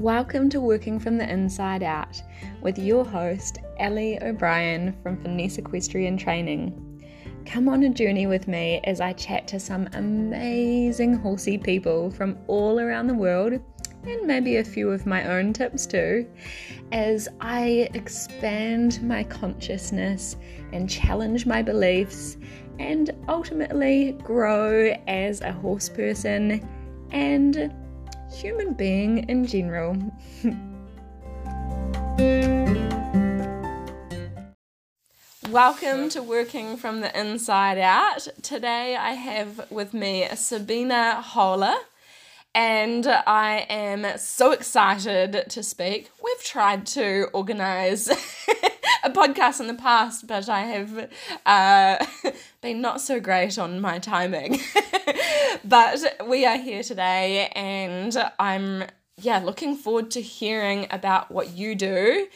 Welcome to Working from the Inside Out with your host, Ellie O'Brien from Finesse Equestrian Training. Come on a journey with me as I chat to some amazing horsey people from all around the world and maybe a few of my own tips too, as I expand my consciousness and challenge my beliefs and ultimately grow as a horse person and human being in general. Welcome to Working from the Inside Out. Today I have with me Sabina Holler and I am so excited to speak. We've tried to organize a podcast in the past, but I have uh, been not so great on my timing. but we are here today, and I'm yeah looking forward to hearing about what you do.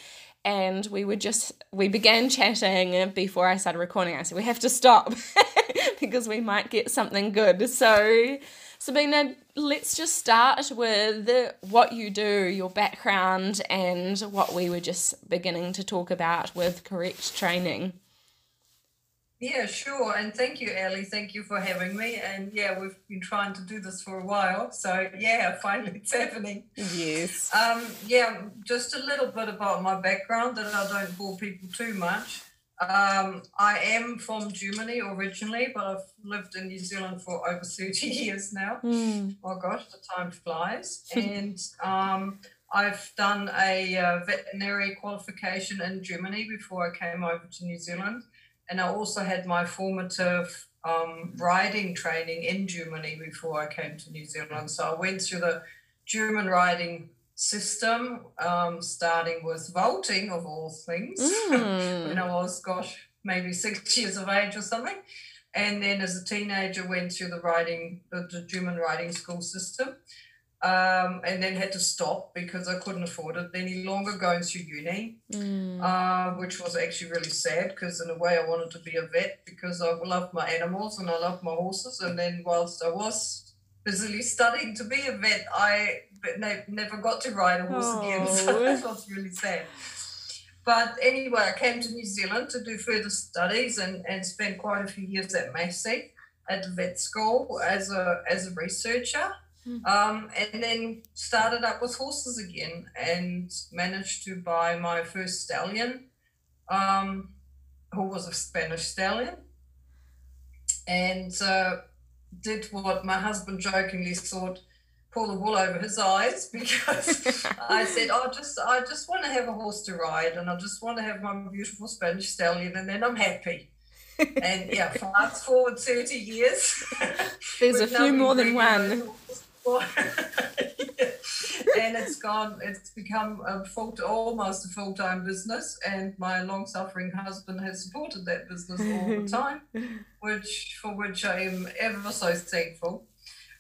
And we were just we began chatting before I started recording. I said we have to stop because we might get something good. So Sabina, let's just start with what you do, your background, and what we were just beginning to talk about with correct training. Yeah, sure. And thank you, Ellie. Thank you for having me. And yeah, we've been trying to do this for a while. So yeah, finally it's happening. Yes. Um, yeah, just a little bit about my background that I don't bore people too much. Um, I am from Germany originally, but I've lived in New Zealand for over 30 years now. Mm. Oh gosh, the time flies. and um, I've done a uh, veterinary qualification in Germany before I came over to New Zealand. And I also had my formative um, riding training in Germany before I came to New Zealand. So I went through the German riding system, um, starting with vaulting of all things Mm. when I was, gosh, maybe six years of age or something. And then as a teenager, went through the riding, the, the German riding school system. Um, and then had to stop because I couldn't afford it any longer going through uni, Mm. uh, which was actually really sad because in a way I wanted to be a vet because I loved my animals and I loved my horses. And then whilst I was busily studying to be a vet, I but ne- never got to ride a horse again. So Oh. that was really sad. But anyway, I came to New Zealand to do further studies and, and spent quite a few years at Massey at the vet school as a as a researcher. Mm. Um, and then started up with horses again and managed to buy my first stallion, um, who was a Spanish stallion. And uh, did what my husband jokingly thought pull the wool over his eyes because I said, "I just, I just want to have a horse to ride, and I just want to have my beautiful Spanish stallion, and then I'm happy." and yeah, fast forward thirty years. There's a few more than one. those horses for- and it's gone. It's become a full, almost a full-time business, and my long-suffering husband has supported that business all the time, which for which I am ever so thankful.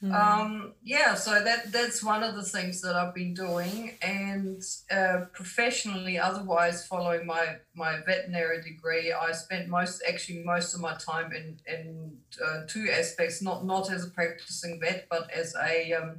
Mm. Um, yeah, so that that's one of the things that I've been doing, and uh, professionally, otherwise, following my my veterinary degree, I spent most actually most of my time in in uh, two aspects, not not as a practicing vet, but as a um,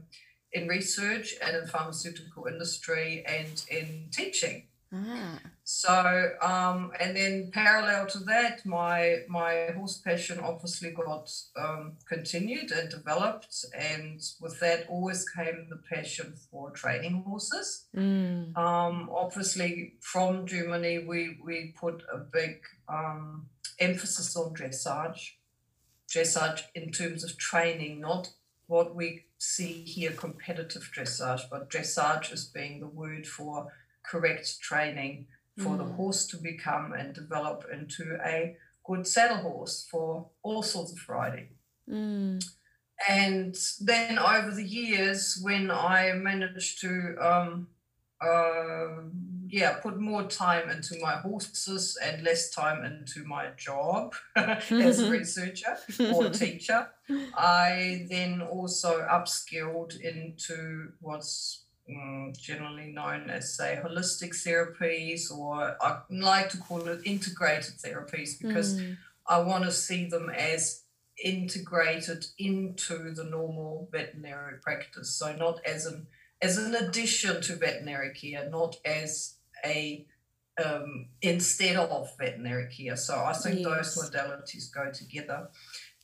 in research and in pharmaceutical industry and in teaching. Ah. So, um, and then parallel to that, my my horse passion obviously got um, continued and developed, and with that always came the passion for training horses. Mm. Um, obviously, from Germany, we we put a big um, emphasis on dressage, dressage in terms of training, not what we see here competitive dressage, but dressage is being the word for correct training for the Mm. horse to become and develop into a good saddle horse for all sorts of riding. Mm. And then over the years, when I managed to, um, uh, yeah, put more time into my horses and less time into my job as a researcher or teacher, I then also upskilled into what's mm, generally known as, say, holistic therapies, or I like to call it integrated therapies because Mm. I want to see them as integrated into the normal veterinary practice. So, not as an as an addition to veterinary care, not as a um, instead of veterinary care. So I think yes. those modalities go together.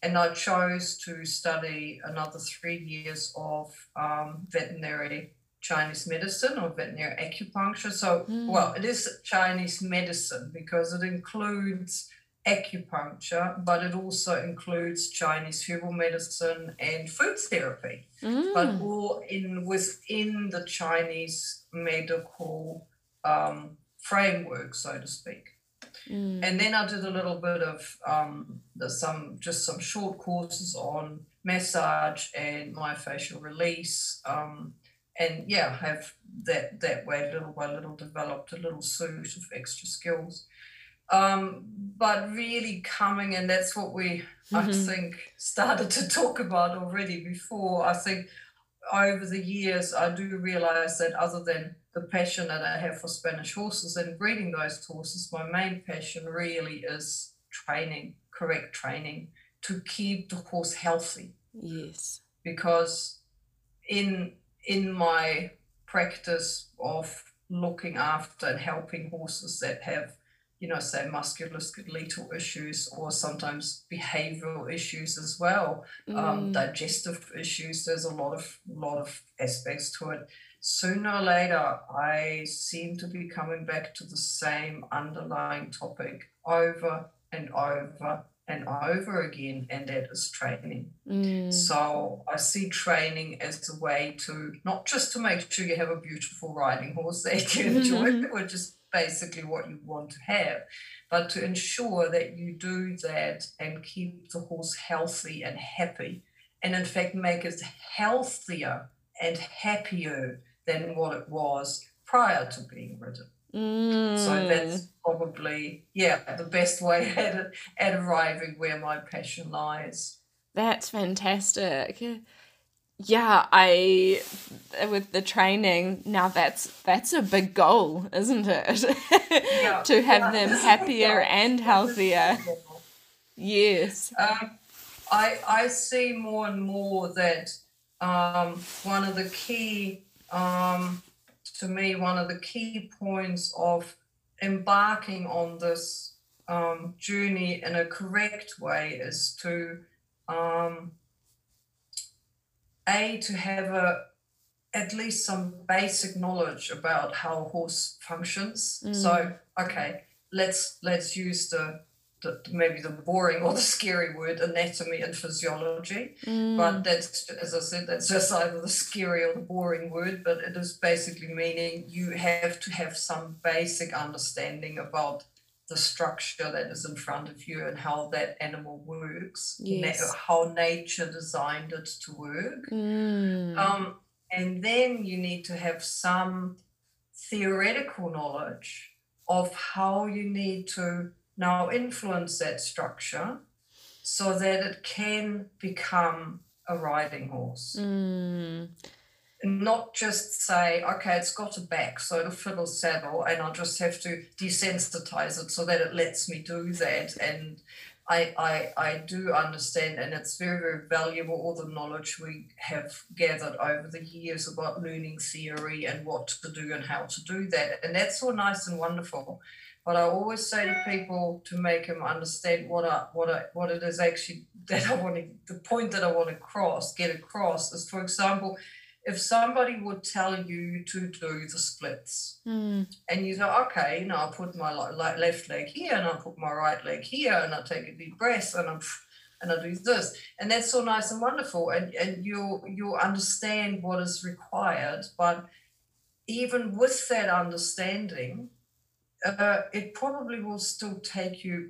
And I chose to study another three years of um, veterinary Chinese medicine or veterinary acupuncture. So, mm. well, it is Chinese medicine because it includes acupuncture, but it also includes Chinese herbal medicine and food therapy, mm. but all in within the Chinese medical um, framework, so to speak. Mm. And then I did a little bit of um, some just some short courses on massage and myofascial release. Um, and yeah, have that that way little by little developed a little suite of extra skills. Um, but really coming, and that's what we mm-hmm. I think started to talk about already before. I think over the years I do realize that other than the passion that I have for Spanish horses and breeding those horses, my main passion really is training, correct training to keep the horse healthy. Yes. Because in in my practice of looking after and helping horses that have, you know, say musculoskeletal issues or sometimes behavioral issues as well, um, mm. um, digestive issues. There's a lot of lot of aspects to it. Sooner or later, I seem to be coming back to the same underlying topic over and over and over again, and that is training. Mm. So I see training as a way to not just to make sure you have a beautiful riding horse that you enjoy, mm-hmm. which is basically what you want to have, but to ensure that you do that and keep the horse healthy and happy, and in fact make it healthier and happier than what it was prior to being ridden. Mm. So that's probably yeah the best way at at arriving where my passion lies. That's fantastic. Yeah, I with the training now that's that's a big goal, isn't it? Yeah. to have yeah. them happier and healthier. Yes. Um, I I see more and more that um, one of the key um, to me, one of the key points of embarking on this um, journey in a correct way is to um, a to have a at least some basic knowledge about how a horse functions. Mm. So okay, let's let's use the the, maybe the boring or the scary word anatomy and physiology mm. but that's as i said that's just either the scary or the boring word but it is basically meaning you have to have some basic understanding about the structure that is in front of you and how that animal works yes. na- how nature designed it to work mm. um, and then you need to have some theoretical knowledge of how you need to now influence that structure so that it can become a riding horse. Mm. Not just say, okay, it's got a back, so it'll a saddle, and I'll just have to desensitize it so that it lets me do that. And I, I, I do understand, and it's very, very valuable all the knowledge we have gathered over the years about learning theory and what to do and how to do that. And that's all nice and wonderful. But I always say to people to make them understand what I, what I, what it is actually that I want to, the point that I want to cross, get across is, for example, if somebody would tell you to do the splits mm. and you go, okay, now I put my left leg here and I put my right leg here and I take a deep breath and I'm and I do this. And that's so nice and wonderful. And and you you understand what is required. But even with that understanding, uh, it probably will still take you,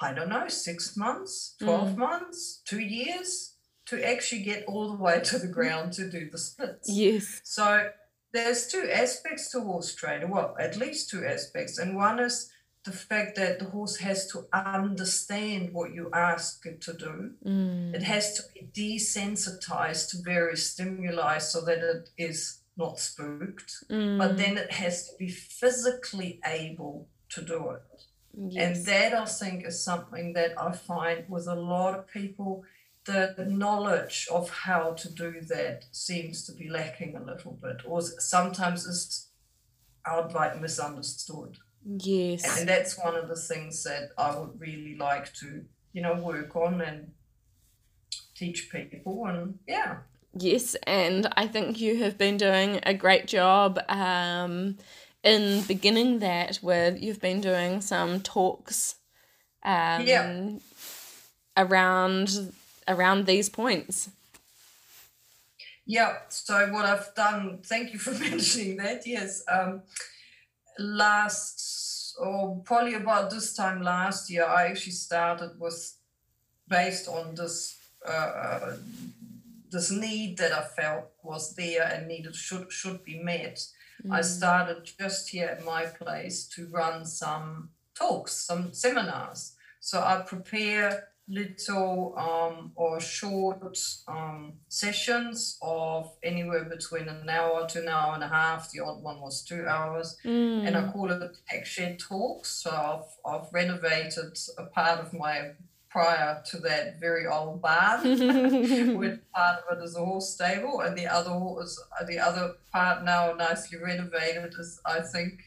I don't know, six months, 12 mm. months, two years to actually get all the way to the ground to do the splits. Yes. So there's two aspects to horse training, well, at least two aspects. And one is the fact that the horse has to understand what you ask it to do. Mm. It has to be desensitized to various stimuli so that it is not spooked, mm. but then it has to be physically able to do it. Yes. And that I think is something that I find with a lot of people the knowledge of how to do that seems to be lacking a little bit, or sometimes is outright misunderstood. Yes. And that's one of the things that I would really like to, you know, work on and teach people. And yeah. Yes, and I think you have been doing a great job um, in beginning that with you've been doing some talks um, yeah. around around these points. Yeah, so what I've done, thank you for mentioning that. Yes, um, last, or probably about this time last year, I actually started with, based on this, uh, uh, this need that I felt was there and needed should should be met. Mm. I started just here at my place to run some talks, some seminars. So I prepare little um, or short um, sessions of anywhere between an hour to an hour and a half. The odd one was two hours. Mm. And I call it Tech Talks. So I've, I've renovated a part of my prior to that very old barn with part of it is a horse stable and the other horse the other part now nicely renovated is I think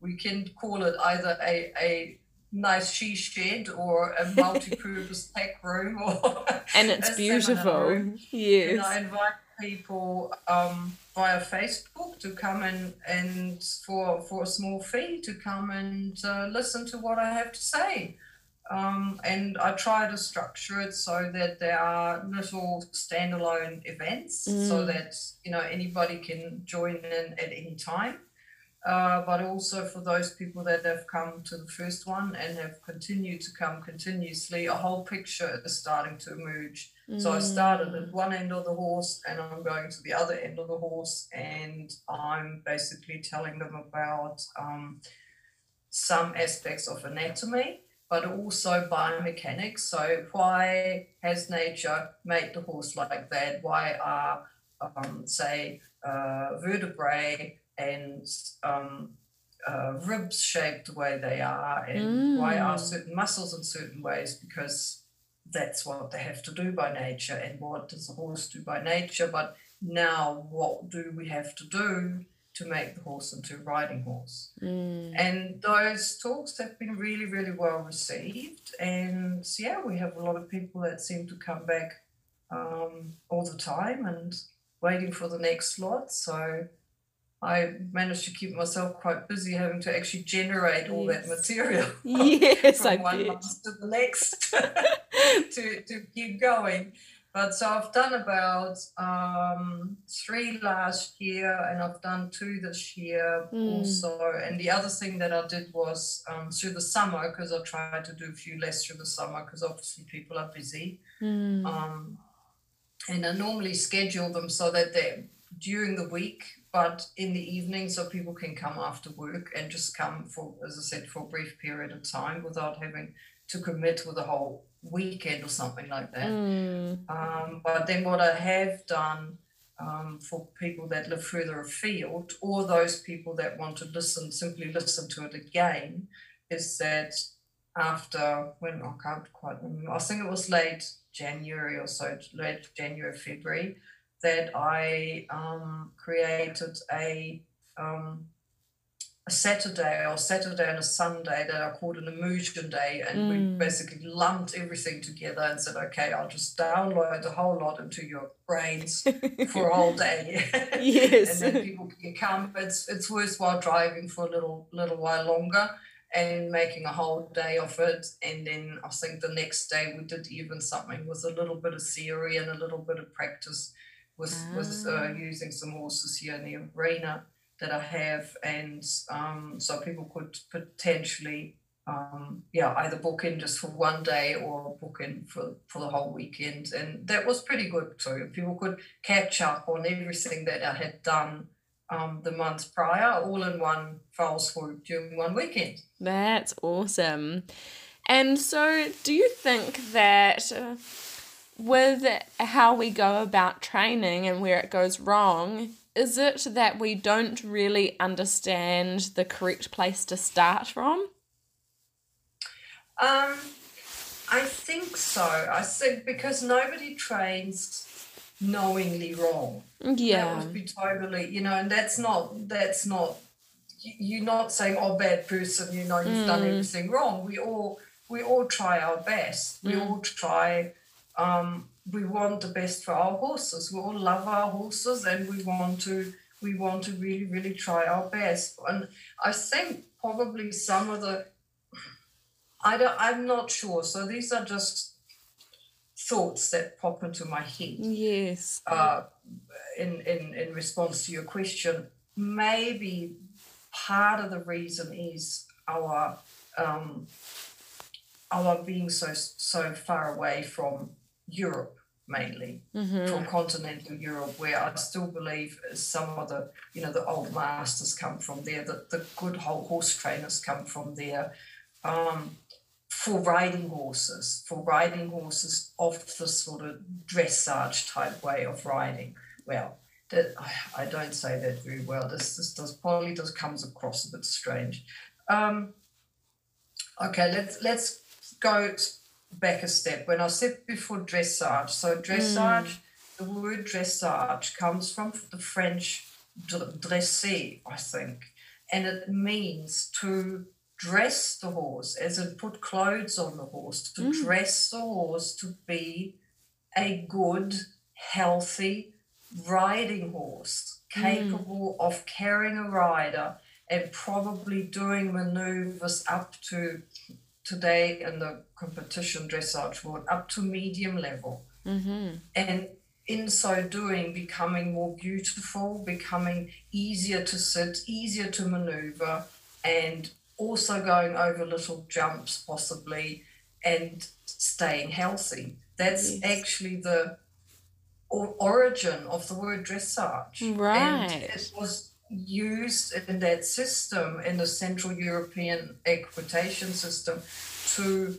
we can call it either a, a nice she shed or a multi-purpose tack room or and it's beautiful. yes. And i invite people um, via facebook to come in and for for a small fee to come and uh, listen to what i have to say um, and I try to structure it so that there are little standalone events mm. so that you know anybody can join in at any time uh, but also for those people that have come to the first one and have continued to come continuously, a whole picture is starting to emerge. Mm. So I started at one end of the horse and I'm going to the other end of the horse, and I'm basically telling them about um, some aspects of anatomy, but also biomechanics. So, why has nature made the horse like that? Why are, um, say, uh, vertebrae and um, uh, ribs shaped the way they are, and mm. why are mm. certain muscles in certain ways? Because that's what they have to do by nature, and what does a horse do by nature? But now, what do we have to do to make the horse into a riding horse? Mm. And those talks have been really, really well received. And yeah, we have a lot of people that seem to come back um, all the time and waiting for the next slot. So I managed to keep myself quite busy having to actually generate all yes. that material. Yes, from I one month to the next to, to keep going. But so I've done about um, three last year and I've done two this year mm. also. And the other thing that I did was um, through the summer, because I tried to do a few less through the summer, because obviously people are busy. Mm. Um, and I normally schedule them so that they're during the week but in the evening so people can come after work and just come for as i said for a brief period of time without having to commit with a whole weekend or something like that mm. um, but then what i have done um, for people that live further afield or those people that want to listen simply listen to it again is that after when i can't quite remember i think it was late january or so late january february that I um, created a um, a Saturday or Saturday and a Sunday that I called an immersion day, and mm. we basically lumped everything together and said, okay, I'll just download a whole lot into your brains for a whole day. yes, and then people can come. It's it's worthwhile driving for a little little while longer and making a whole day of it. And then I think the next day we did even something with a little bit of theory and a little bit of practice with ah. with uh, using some horses here in the arena that I have, and um, so people could potentially. Um, yeah, either book in just for one day or book in for, for the whole weekend. And that was pretty good too. People could catch up on everything that I had done um, the month prior, all in one file swoop during one weekend. That's awesome. And so, do you think that with how we go about training and where it goes wrong, is it that we don't really understand the correct place to start from? Um, I think so. I think because nobody trains knowingly wrong. Yeah. That would be totally, you know, and that's not, that's not, you're not saying, oh, bad person, you know, you've mm. done everything wrong. We all, we all try our best. We mm. all try, um, we want the best for our horses. We all love our horses and we want to, we want to really, really try our best. And I think probably some of the, I don't, I'm not sure. So these are just thoughts that pop into my head. Yes. Uh, in, in, in response to your question, maybe part of the reason is our um, our being so so far away from Europe mainly mm-hmm. from continental Europe, where I still believe some of the you know the old masters come from there, the, the good whole horse trainers come from there. Um, for riding horses, for riding horses of the sort of dressage type way of riding. Well, that I, I don't say that very well. This this does probably does comes across a bit strange. Um, okay, let's let's go back a step. When I said before dressage, so dressage, mm. the word dressage comes from the French dresser, I think, and it means to dress the horse, as in put clothes on the horse, to mm. dress the horse to be a good, healthy riding horse, capable mm. of carrying a rider and probably doing maneuvers up to today in the competition dressage world up to medium level. Mm-hmm. And in so doing, becoming more beautiful, becoming easier to sit, easier to maneuver, and also going over little jumps possibly and staying healthy. That's yes. actually the origin of the word dressage. Right. And it was used in that system, in the Central European equitation system, to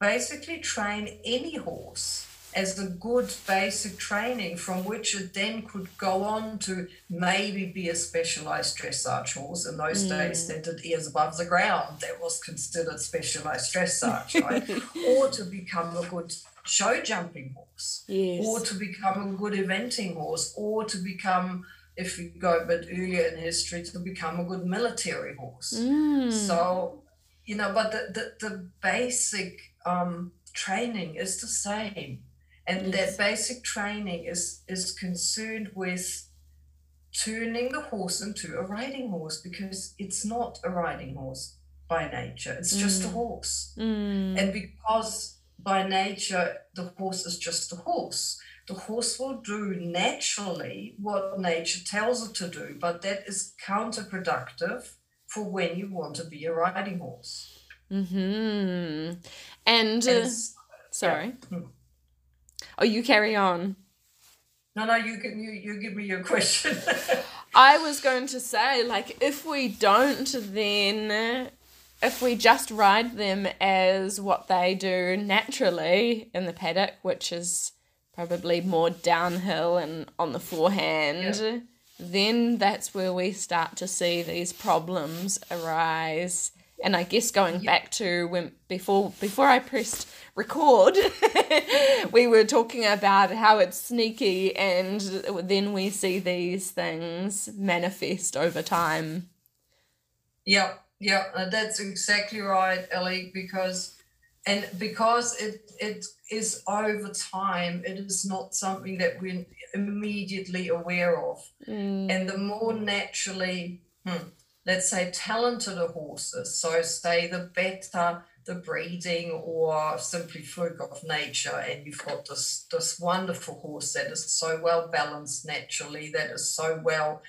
basically train any horse as a good basic training from which it then could go on to maybe be a specialized dressage horse. In those mm. days, they did airs above the ground. That was considered specialized dressage, right? or to become a good show jumping horse, yes. or to become a good eventing horse, or to become, if you go a bit earlier in history, to become a good military horse. Mm. So, you know, but the, the, the basic um, training is the same and yes. that basic training is is concerned with turning the horse into a riding horse because it's not a riding horse by nature it's just mm. a horse mm. and because by nature the horse is just a horse the horse will do naturally what nature tells it to do but that is counterproductive for when you want to be a riding horse mm-hmm. and, uh, sorry yeah. Hmm. Oh, you carry on. No, no, you can you you give me your question. I was going to say, like, if we don't, then if we just ride them as what they do naturally in the paddock, which is probably more downhill and on the forehand, yeah. then that's where we start to see these problems arise. And I guess going yeah. back to when before before I pressed record, we were talking about how it's sneaky, and then we see these things manifest over time. Yeah, yeah, uh, that's exactly right, Ellie. Because and because it it is over time, it is not something that we're immediately aware of, mm. and the more naturally. Hmm, let's say talented a horse is, so say the better the breeding or simply fluke of nature and you've got this this wonderful horse that is so well balanced naturally that is so well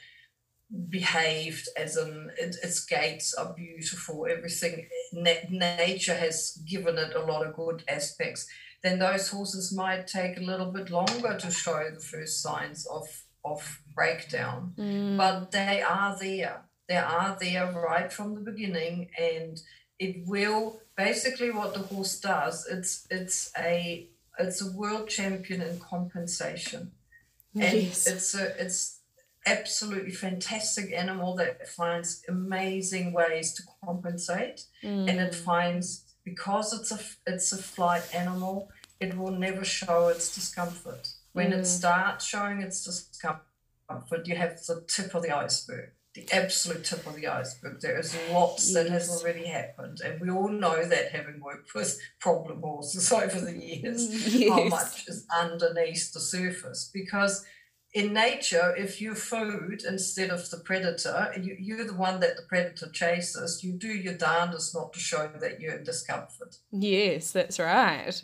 behaved as in it, its gaits are beautiful. Everything na- nature has given it a lot of good aspects. Then those horses might take a little bit longer to show the first signs of of breakdown. Mm. but they are there. They are there right from the beginning and it will basically what the horse does it's it's a it's a world champion in compensation. And yes. it's a it's absolutely fantastic animal that finds amazing ways to compensate mm. and it finds because it's a it's a flight animal, it will never show its discomfort. When mm. it starts showing its discomfort, you have the tip of the iceberg, the absolute tip of the iceberg. There is lots yes. that has already happened, and we all know that having worked with problem horses over the years, yes. how much is underneath the surface because in nature, if you food instead of the predator, you, you're the one that the predator chases, you do your darndest not to show that you're in discomfort. Yes, that's right.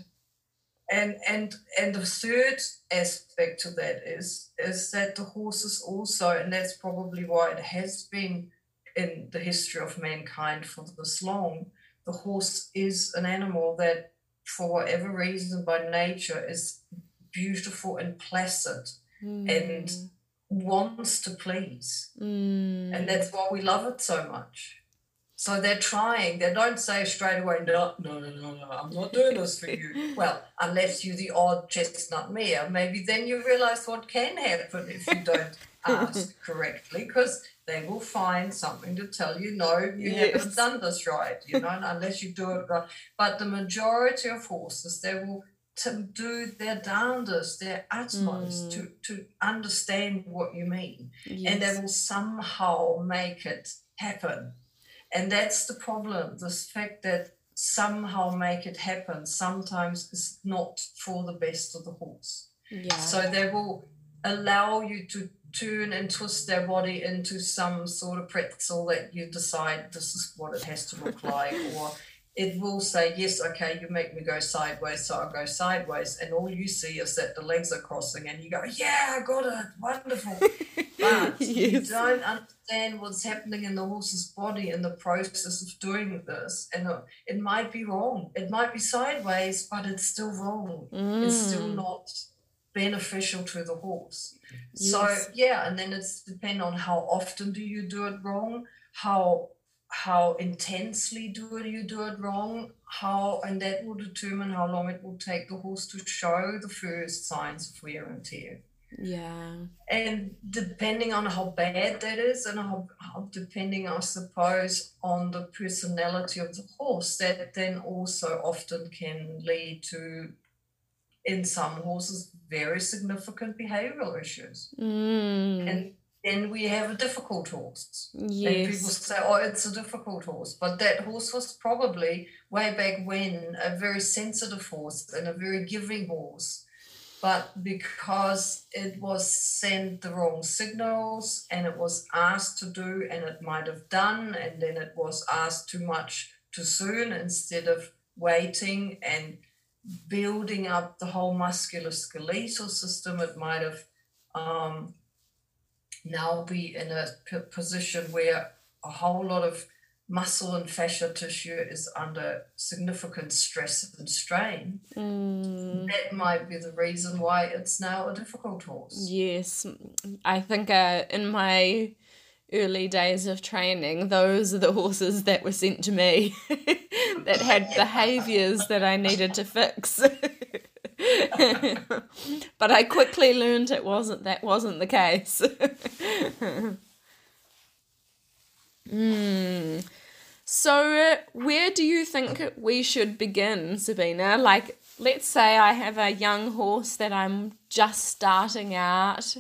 And and and the third aspect to that is is that the horses also, and that's probably why it has been in the history of mankind for this long, the horse is an animal that, for whatever reason by nature, is beautiful and placid mm. and wants to please. Mm. And that's why we love it so much. So they're trying. They don't say straight away, no, no, no, no, no, I'm not doing this for you. well, unless you're the odd chestnut mare, maybe then you realize what can happen if you don't ask correctly, because they will find something to tell you, no, you yes. haven't done this right, you know, unless you do it right. But the majority of horses, they will to do their darndest, their utmost mm. to, to understand what you mean. Yes. And they will somehow make it happen. And that's the problem. This fact that somehow make it happen sometimes is not for the best of the horse. Yeah. So they will allow you to turn and twist their body into some sort of pretzel that you decide this is what it has to look like or it will say, yes, okay, you make me go sideways, so I'll go sideways. And all you see is that the legs are crossing, and you go, yeah, I got it, wonderful. But yes. you don't understand what's happening in the horse's body in the process of doing this. And it might be wrong, it might be sideways, but it's still wrong. Mm. It's still mm. not beneficial to the horse. Yes. So, yeah, and then it's depend on how often do you do it wrong, how how intensely do it you do it wrong? How and that will determine how long it will take the horse to show the first signs of wear and tear. Yeah. And depending on how bad that is and how, how depending i suppose on the personality of the horse that then also often can lead to in some horses very significant behavioral issues. Mm. and then we have a difficult horse. Yes. And people say, oh, it's a difficult horse. But that horse was probably way back when a very sensitive horse and a very giving horse. But because it was sent the wrong signals and it was asked to do and it might have done, and then it was asked too much too soon instead of waiting and building up the whole musculoskeletal system, it might have um, now be in a p- position where a whole lot of muscle and fascia tissue is under significant stress and strain, mm. that might be the reason why it's now a difficult horse. Yes, I think uh, in my early days of training, those are the horses that were sent to me that had behaviors that I needed to fix. but I quickly learned it wasn't that wasn't the case. mm. So, where do you think we should begin, Sabina? Like, let's say I have a young horse that I'm just starting out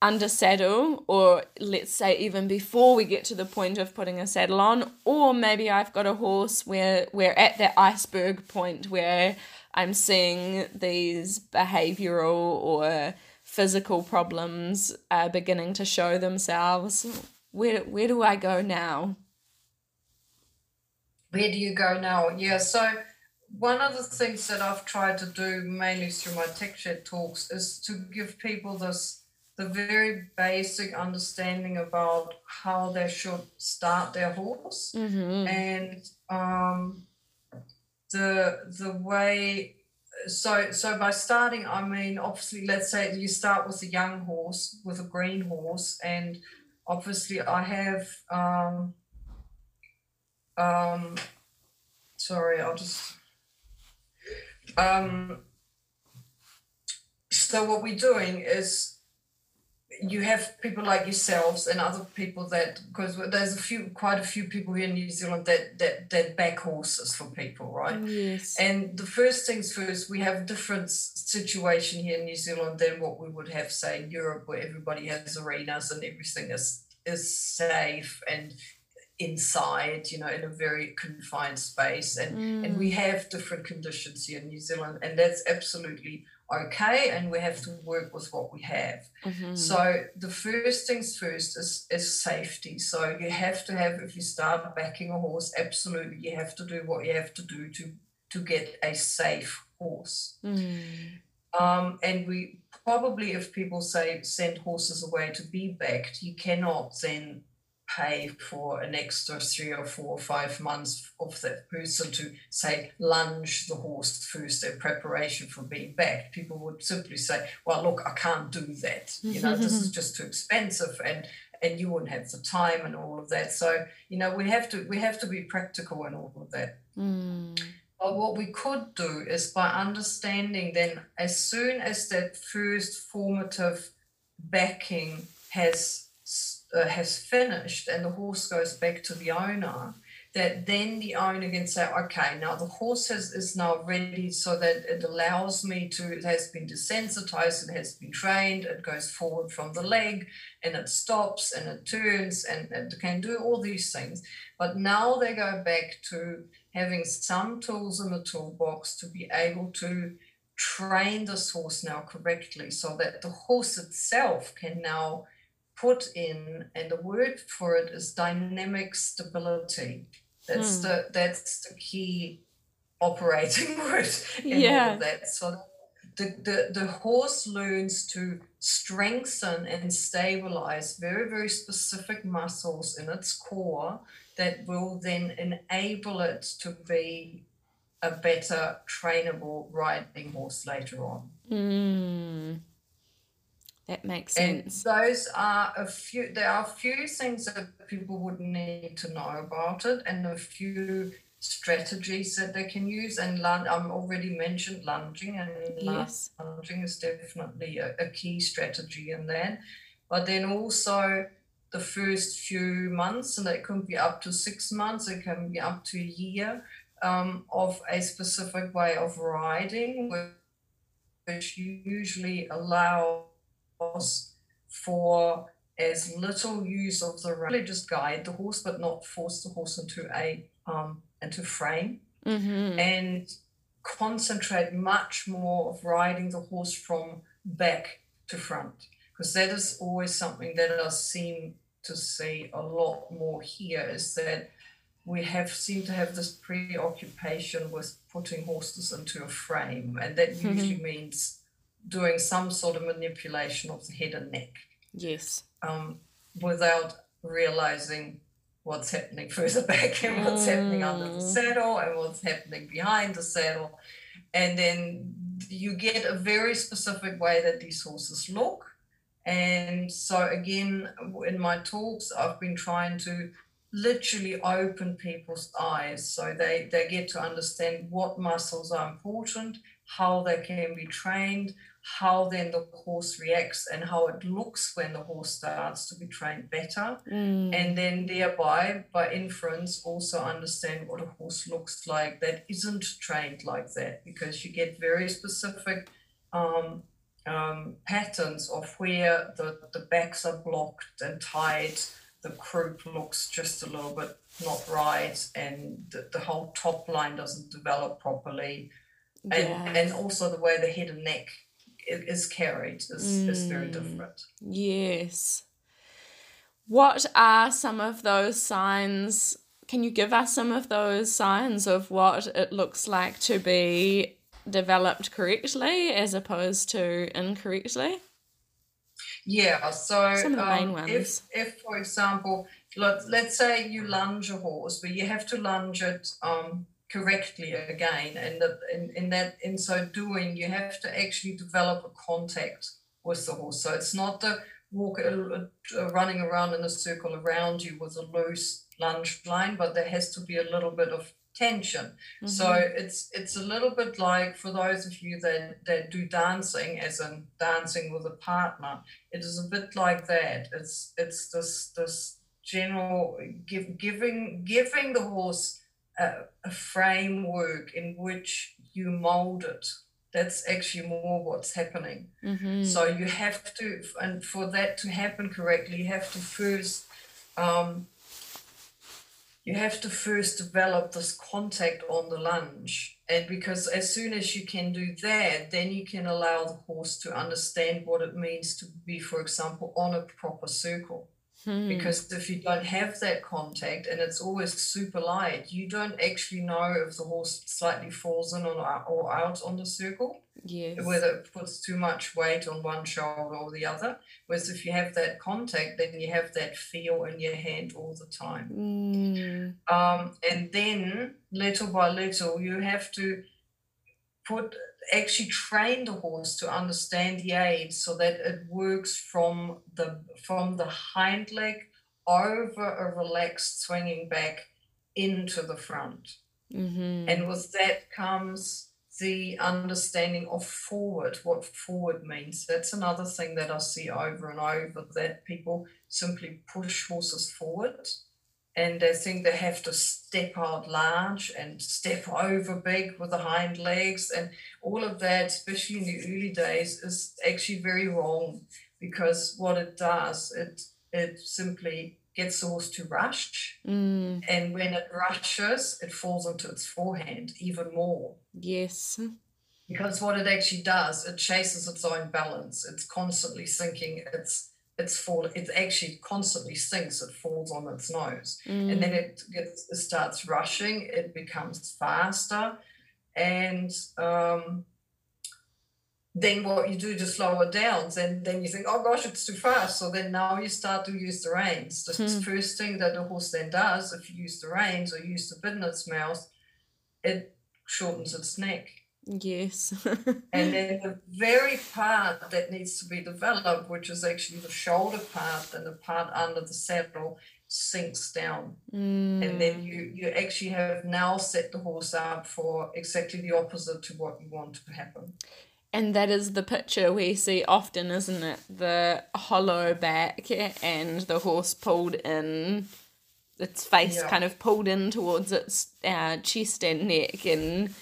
under saddle, or let's say even before we get to the point of putting a saddle on, or maybe I've got a horse where we're at that iceberg point where I'm seeing these behavioral or physical problems uh, beginning to show themselves. Where where do I go now? Where do you go now? Yeah, so one of the things that I've tried to do mainly through my tech shed talks is to give people this the very basic understanding about how they should start their horse mm-hmm. and um, the the way so so by starting i mean obviously let's say you start with a young horse with a green horse and obviously i have um um sorry i'll just um so what we're doing is you have people like yourselves and other people that because there's a few quite a few people here in New Zealand that that that back horses for people right? Yes. And the first things first we have different situation here in New Zealand than what we would have say in Europe where everybody has arenas and everything is is safe and inside you know in a very confined space. And mm. and we have different conditions here in New Zealand and that's absolutely okay and we have to work with what we have mm-hmm. so the first things first is is safety so you have to have if you start backing a horse absolutely you have to do what you have to do to to get a safe horse mm. um, and we probably if people say send horses away to be backed you cannot then pay for an extra three or four or five months of that person to say lunge the horse first in preparation for being backed. People would simply say, "Well, look, I can't do that. You know, this is just too expensive, and and you wouldn't have the time and all of that." So you know, we have to we have to be practical and all of that. Mm. But what we could do is by understanding then, as soon as that first formative backing has uh, has finished and the horse goes back to the owner, that then the owner can say, okay, now the horse has, is now ready so that it allows me to, it has been desensitized, it has been trained, it goes forward from the leg and it stops and it turns and it can do all these things. But now they go back to having some tools in the toolbox to be able to train this horse now correctly so that the horse itself can now put in, and the word for it is dynamic stability. That's hmm. the that's the key operating word in yeah. all of that. So the, the, the horse learns to strengthen and stabilize very, very specific muscles in its core that will then enable it to be a better trainable riding horse later on. Mm. That makes sense. And those are a few. There are a few things that people would need to know about it, and a few strategies that they can use. And lung, I've already mentioned lunging, and yes. lunging is definitely a, a key strategy in that. But then also the first few months, and that can be up to six months. It can be up to a year um, of a specific way of riding, which usually allow for as little use of the really just guide the horse, but not force the horse into a um, into frame, mm-hmm. and concentrate much more of riding the horse from back to front, because that is always something that I seem to see a lot more here. Is that we have seem to have this preoccupation with putting horses into a frame, and that mm-hmm. usually means doing some sort of manipulation of the head and neck. Yes. Um, without realizing what's happening further back and what's mm. happening under the mm. saddle and what's happening behind the saddle. And then you get a very specific way that these horses look. And so, again, in my talks, I've been trying to literally open people's eyes so they, they get to understand what muscles are important, how they can be trained, how then the horse reacts and how it looks when the horse starts to be trained better. Mm. And then thereby, by inference, also understand what a horse looks like that isn't trained like that because you get very specific um, um, patterns of where the, the backs are blocked and tied. The croup looks just a little bit not right, and the, the whole top line doesn't develop properly. And, and also the way the head and neck is carried is, mm. is very different. Yes. What are some of those signs? Can you give us some of those signs of what it looks like to be developed correctly as opposed to incorrectly? Yeah, so some of the main um, ones. If, if, for example, let, let's say you lunge a horse, but you have to lunge it um, correctly again and that in, in that in so doing you have to actually develop a contact with the horse so it's not the walk uh, running around in a circle around you with a loose lunge line but there has to be a little bit of tension. Mm-hmm. So it's it's a little bit like for those of you that that do dancing, as in dancing with a partner, it is a bit like that. It's it's this this general give, giving giving the horse a, a framework in which you mold it. That's actually more what's happening. Mm-hmm. So you have to, and for that to happen correctly, you have to first, um, you have to first develop this contact on the lunge. And because as soon as you can do that, then you can allow the horse to understand what it means to be, for example, on a proper circle. Hmm. Because if you don't have that contact and it's always super light, you don't actually know if the horse slightly falls in or, or out on the circle yes. whether it puts too much weight on one shoulder or the other. Whereas if you have that contact, then you have that feel in your hand all the time. Mm. Um, and then little by little, you have to put actually train the horse to understand the aid so that it works from the from the hind leg over a relaxed swinging back into the front. Mm-hmm. And with that comes the understanding of forward, what forward means. That's another thing that I see over and over that people simply push horses forward and they think they have to step out large and step over big with the hind legs and all of that, especially in the early days, is actually very wrong because what it does, it it simply gets the horse to rush Mm. and when it rushes, it falls into its forehand even more. Yes. Because what it actually does, it chases its own balance. It's constantly sinking. It's it's fall. It actually constantly sinks. It falls on its nose, Mm. and then it gets it starts rushing. It becomes faster, and um, then what you do to slow it down, then then you think, oh gosh, it's too fast. So then now you start to use the reins. The Hmm. first thing that the horse then does, if you use the reins or use the bit in its mouth, it shortens its neck. Yes. And then the very part that needs to be developed, which is actually the shoulder part and the part under the saddle, sinks down. Mm. And then you, you actually have now set the horse up for exactly the opposite to what you want to happen. And that is the picture we see often, isn't it? The hollow back and the horse pulled in, its face Yeah. kind of pulled in towards its uh, chest and neck, and.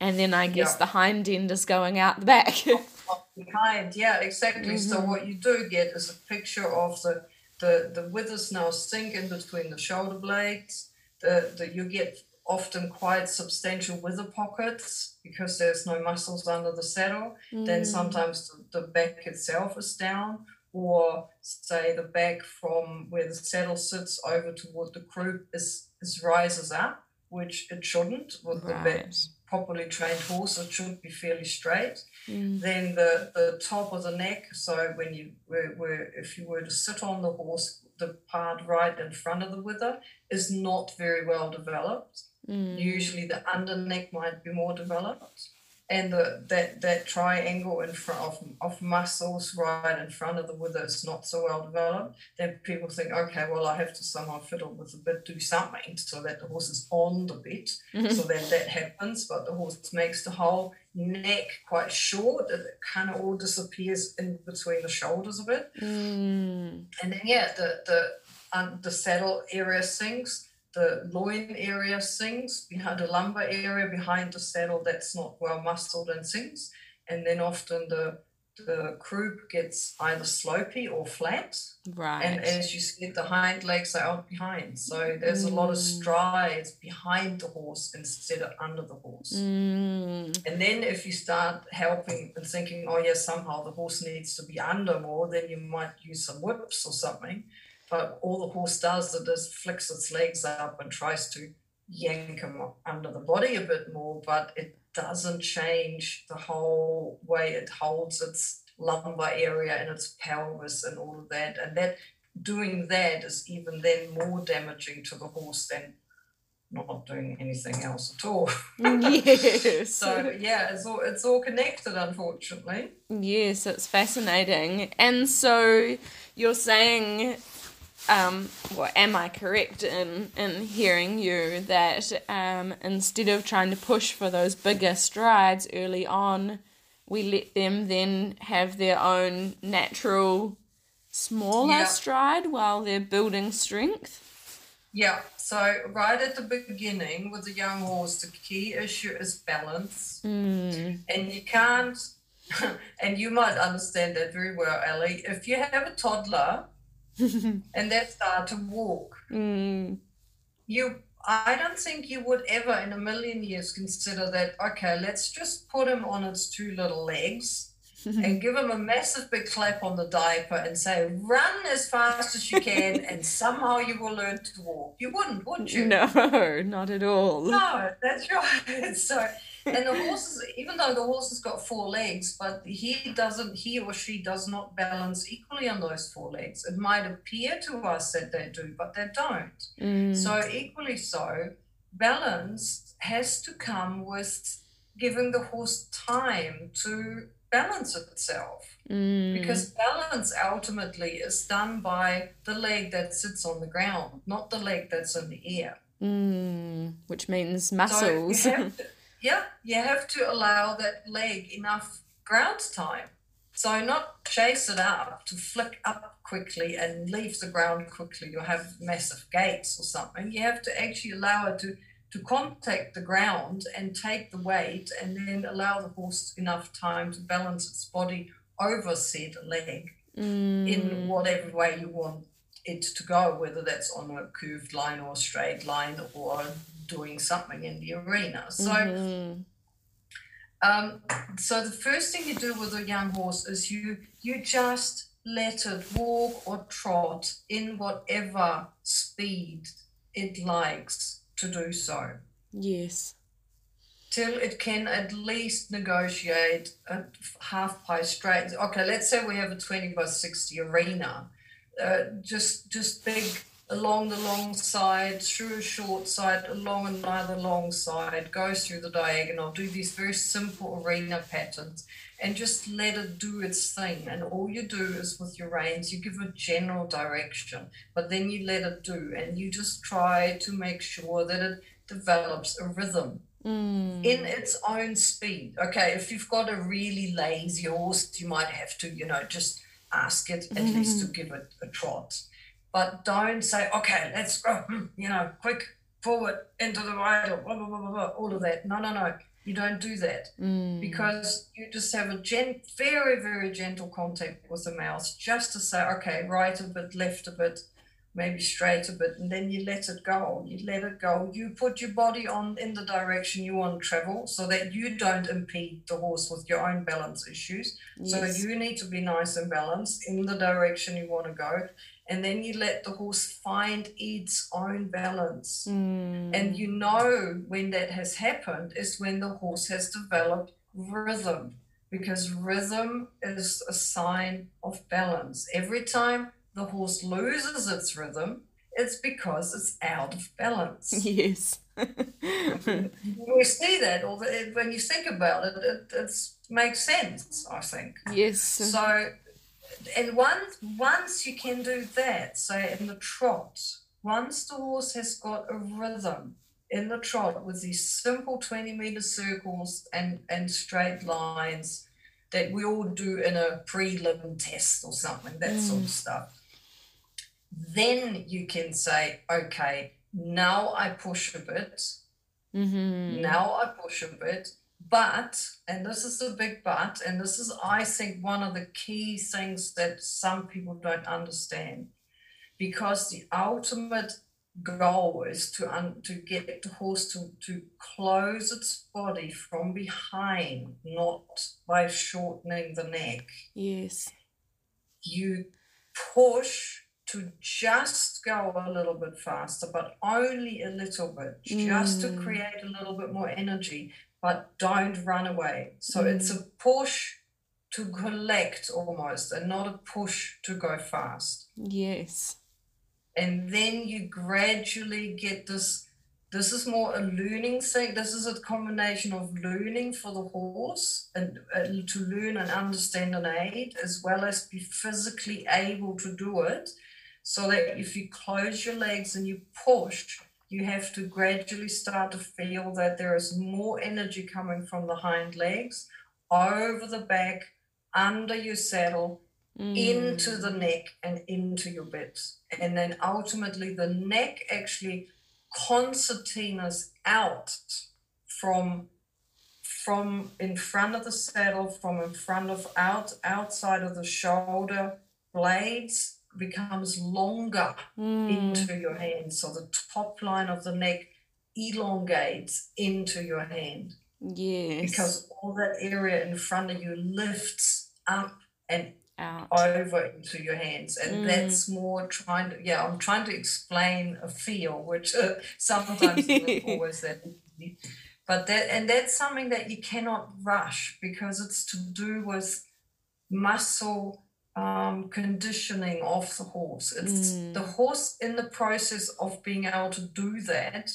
And then I guess Yeah. the hind end is going out the back. Behind, yeah, exactly. So Mhm. what you do get is a picture of the the, the withers now sink in between the shoulder blades. The, the you get often quite substantial wither pockets because there's no muscles under the saddle. then Mm. sometimes the, the back itself is down, or say the back from where the saddle sits over toward the croup is, is rises up, which it shouldn't. With the back, Right. Properly trained horse, it should be fairly straight. Mm. Then the, the top of the neck, so when you were, were if you were to sit on the horse, the part right in front of the wither is not very well developed. Mm. Usually the under neck might be more developed. And the, that, that triangle in front of, of muscles right in front of the wither is not so well developed. Then people think, okay, well, I have to somehow fiddle with the bit, do something so that the horse is on the bit. so then that happens, but the horse makes the whole neck quite short. It kind of all disappears in between the shoulders a bit. Mm. And then yeah, the the um, the saddle area sinks, the loin area sinks, behind the lumbar area behind the saddle that's not well muscled and sinks, and then often the the croup gets either slopy or flat, Right. and as you see, the hind legs are out behind. So there's a lot of Mm. strides behind the horse instead of under the horse. Mm. And then if you start helping and thinking, oh yeah, somehow the horse needs to be under more, then you might use some whips or something. But all the horse does it is flicks its legs up and tries to yank them under the body a bit more, but it doesn't change the whole way it holds its lumbar area and its pelvis and all of that. And that doing that is even then more damaging to the horse than not doing anything else at all. Mm, yes. So yeah, it's all it's all connected, unfortunately. Yes, it's fascinating. And so you're saying um, well, am I correct in in hearing you that um, instead of trying to push for those bigger strides early on, we let them then have their own natural smaller Yeah. stride while they're building strength. Yeah, so right at the beginning with a young horse, the key issue is balance. Mm. And you can't, and you might understand that very well, Ellie. If you have a toddler and they start to walk, mm. you I don't think you would ever in a million years consider that, okay, let's just put him on its two little legs and give him a massive big clap on the diaper and say, run as fast as you can and somehow you will learn to walk. You wouldn't, would you? No, not at all. No, that's right. So, and the horses, even though the horse has got four legs, but he doesn't, he or she does not balance equally on those four legs. It might appear to us that they do, but they don't. Mm. So, equally so, balance has to come with giving the horse time to balance itself Mm. because balance ultimately is done by the leg that sits on the ground, not the leg that's in the air. Mm. Which means muscles. to, yeah, you have to allow that leg enough ground time. So not chase it up to flick up quickly and leave the ground quickly or have massive gaits or something. You have to actually allow it to to contact the ground and take the weight and then allow the horse enough time to balance its body over said leg Mm. in whatever way you want it to go, whether that's on a curved line or a straight line or doing something in the arena. So, Mhm. um, so the first thing you do with a young horse is you you just let it walk or trot in whatever speed it likes to do so Yes. till it can at least negotiate a half pace straight. Okay, let's say we have a 20 by 60 arena, uh, just just big along the long side, through a short side, along another long side, goes through the diagonal, do these very simple arena patterns and just let it do its thing. And all you do is with your reins, you give a general direction, but then you let it do and you just try to make sure that it develops a rhythm Mm. in its own speed. Okay, if you've got a really lazy horse, you might have to, you know, just ask it at least to give it a trot. But don't say, okay, let's go, you know, quick, forward, into the bridle, blah, blah, blah, blah, blah, all of that. No, no, no. You don't do that Mm. because you just have a very, very gentle contact with the mouth just to say, okay, right a bit, left a bit, maybe straight a bit, and then you let it go. You let it go. You put your body on in the direction you want to travel so that you don't impede the horse with your own balance issues. So you need to be nice and balanced in the direction you want to go. And then you let the horse find its own balance. Mm. And you know when that has happened is when the horse has developed rhythm, because rhythm is a sign of balance. Every time the horse loses its rhythm, it's because it's out of balance. Yes. we see that, or when you think about it, it it's, makes sense, I think. yes. So, and once once you can do that, say in the trot, once the horse has got a rhythm in the trot with these simple 20 meter circles and, and straight lines that we all do in a prelim test or something, that sort of stuff, then you can say, okay, now I push a bit. Mm-hmm. Now I push a bit, but, and this is the big but, and this is, I think, one of the key things that some people don't understand, because the ultimate goal is to un, to get the horse to, to close its body from behind, not by shortening the neck. Yes. You push to just go a little bit faster, but only a little bit, just to Mm. create a little bit more energy, but don't run away. So it's Mm. a push to collect almost, and not a push to go fast. Yes. And then you gradually get this. This is more a learning thing. This is a combination of learning for the horse and uh, to learn and understand an aid, as well as be physically able to do it so that if you close your legs and you push, you have to gradually start to feel that there is more energy coming from the hind legs over the back, under your saddle, mm. into the neck, and into your bits. And then ultimately, the neck actually concertinas out from from in front of the saddle, from in front of out outside of the shoulder blades becomes longer mm. into your hand. So the top line of the neck elongates into your hand. Yes. Because all that area in front of you lifts up and out over into your hands. And mm. that's more trying to, yeah, I'm trying to explain a feel, which uh, sometimes isn't always that easy. But that, and that's something that you cannot rush because it's to do with muscle um, conditioning of the horse. It's mm. the horse in the process of being able to do that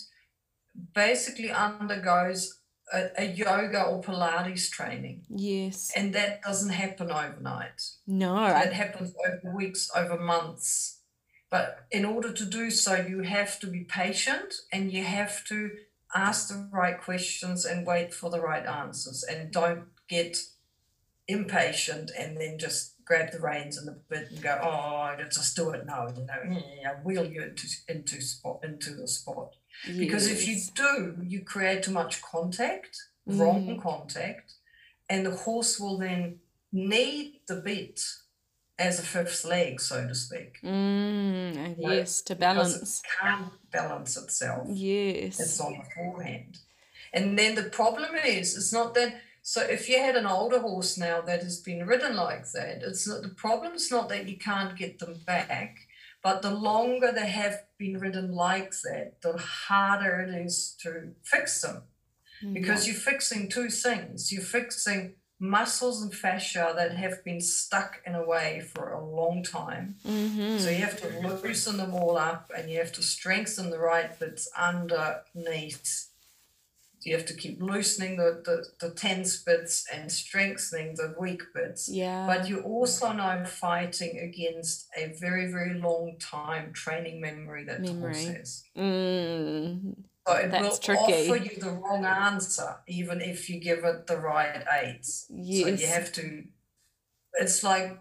basically undergoes a, a, yoga or Pilates training. Yes. And that doesn't happen overnight. No. It happens over weeks, over months. But in order to do so, you have to be patient and you have to ask the right questions and wait for the right answers and don't get impatient and then just grab the reins and the bit and go, oh, let's just do it now, you know, I wheel you into into spot into the spot. Yes. Because if you do, you create too much contact, mm. wrong contact, and the horse will then need the bit as a fifth leg, so to speak. Mm, yes, to balance. It can't balance itself. Yes. It's on the forehand. And then the problem is, it's not that so if you had an older horse now that has been ridden like that, it's not the problem's not that you can't get them back, but the longer they have been ridden like that, the harder it is to fix them. Mm-hmm. Because you're fixing two things. You're fixing muscles and fascia that have been stuck in a way for a long time. Mm-hmm. So you have to loosen them all up and you have to strengthen the right bits underneath you have to keep loosening the, the, the tense bits and strengthening the weak bits. Yeah. But you also know I'm fighting against a very, very long time training memory that memory. has. Mm. So it That's will tricky. offer you the wrong answer, even if you give it the right aids. Yes. So you have to, it's like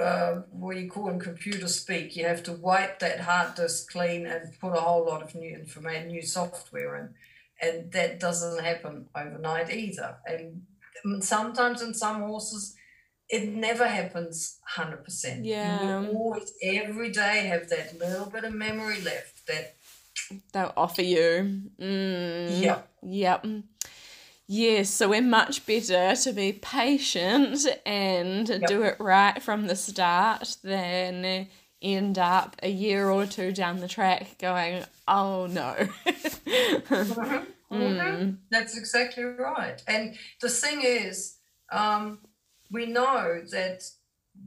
uh, what you call in computer speak, you have to wipe that hard disk clean and put a whole lot of new information, new software in and that doesn't happen overnight either. And sometimes in some horses, it never happens 100%. Yeah. You always, every day, have that little bit of memory left that they'll offer you. Mm, yep. Yep. Yes, so we're much better to be patient and yep. do it right from the start than end up a year or two down the track going, oh no. mm-hmm. Mm-hmm. That's exactly right. And the thing is, um, we know that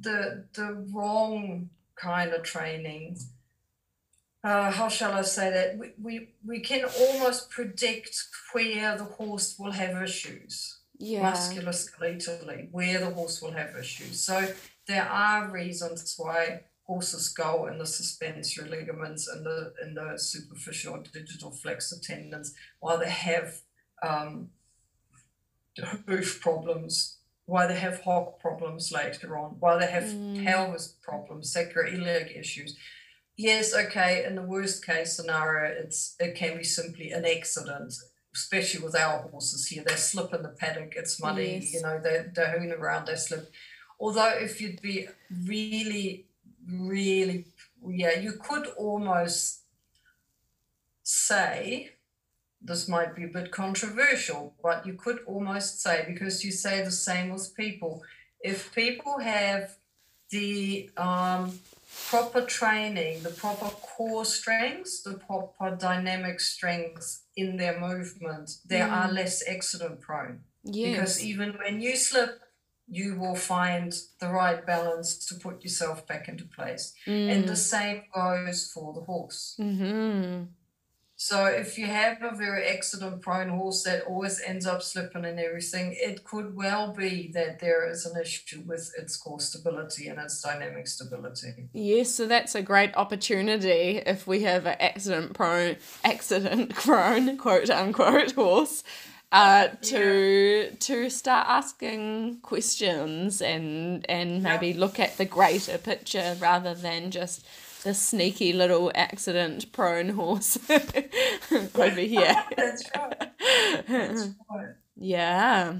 the the wrong kind of training, uh, how shall I say that? We, we, we can almost predict where the horse will have issues. Yeah. Musculoskeletally, where the horse will have issues. So there are reasons why horses go in the suspensory ligaments and the in the superficial digital flexor tendons, why they have um, hoof problems, why they have hock problems later on, why they have mm. pelvis problems, sacroiliac issues. Yes, okay. In the worst case scenario, it's it can be simply an accident, especially with our horses here. They slip in the paddock, it's muddy, yes. you know, they're, they hoon around, they slip. Although if you'd be really really, yeah, you could almost say, this might be a bit controversial, but you could almost say, because you say the same with people, if people have the um, proper training, the proper core strengths, the proper dynamic strengths in their movement, they mm. are less accident prone. Yes. Because even when you slip, you will find the right balance to put yourself back into place. Mm. And the same goes for the horse. Mm-hmm. So if you have a very accident prone horse that always ends up slipping and everything, it could well be that there is an issue with its core stability and its dynamic stability. Yes, so that's a great opportunity if we have an accident prone accident prone quote unquote horse. Uh, to yeah. to start asking questions and and maybe yeah. look at the greater picture rather than just the sneaky little accident prone horse over here. That's right. That's right. Yeah.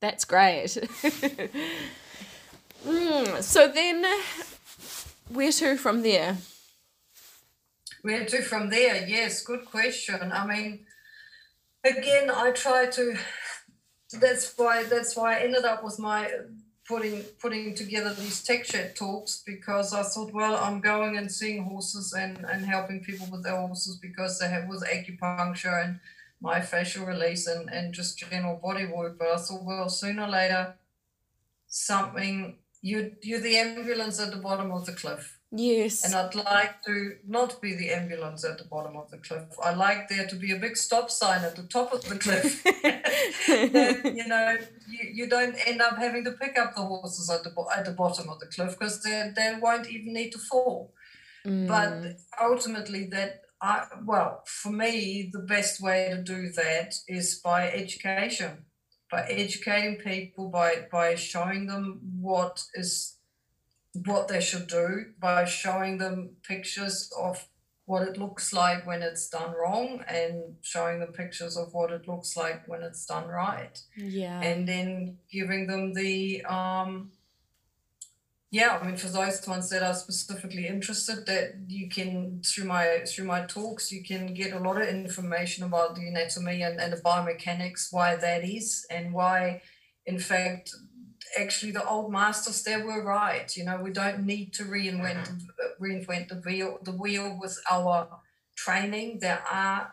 That's great. mm, so then, where to from there? Where to from there? Yes, good question. I mean, again, I try to. That's why. That's why I ended up with my putting putting together these tech chat talks because I thought, well, I'm going and seeing horses and, and helping people with their horses because they have with acupuncture and myofascial release and, and just general body work. But I thought, well, sooner or later, something you you're the ambulance at the bottom of the cliff. Yes. And I'd like to not be the ambulance at the bottom of the cliff. I like there to be a big stop sign at the top of the cliff. you know, you, you don't end up having to pick up the horses at the at the bottom of the cliff because they they won't even need to fall. Mm. But ultimately, that I well, for me, the best way to do that is by education, by educating people, by by showing them what is what they should do by showing them pictures of what it looks like when it's done wrong and showing them pictures of what it looks like when it's done right. Yeah. And then giving them the um yeah, I mean for those ones that are specifically interested that you can through my through my talks you can get a lot of information about the anatomy and, and the biomechanics, why that is and why in fact actually the old masters there were right. You know, we don't need to reinvent mm-hmm. reinvent the wheel the wheel with our training. There are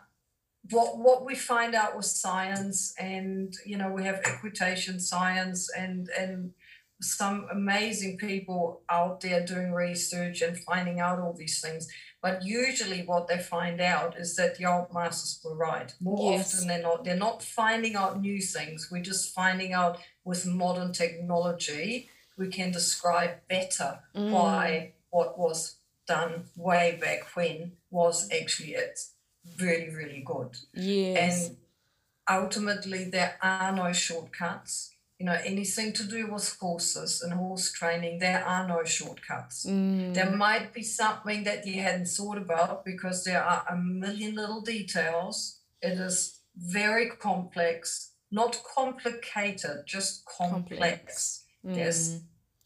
what what we find out with science, and you know, we have equitation science and and some amazing people out there doing research and finding out all these things. But usually, what they find out is that the old masters were right. More yes. often than not, they're not finding out new things. We're just finding out with modern technology, we can describe better mm. why what was done way back when was actually it really, really good. Yes. And ultimately, there are no shortcuts you know, anything to do with horses and horse training, there are no shortcuts. Mm. There might be something that you hadn't thought about because there are a million little details. It is very complex, not complicated, just complex. complex. Mm. There's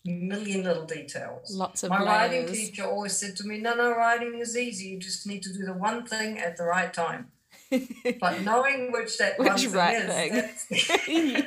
a million little details. Lots of My layers. riding teacher always said to me, No, no, riding is easy. You just need to do the one thing at the right time but knowing which that which right is, thing.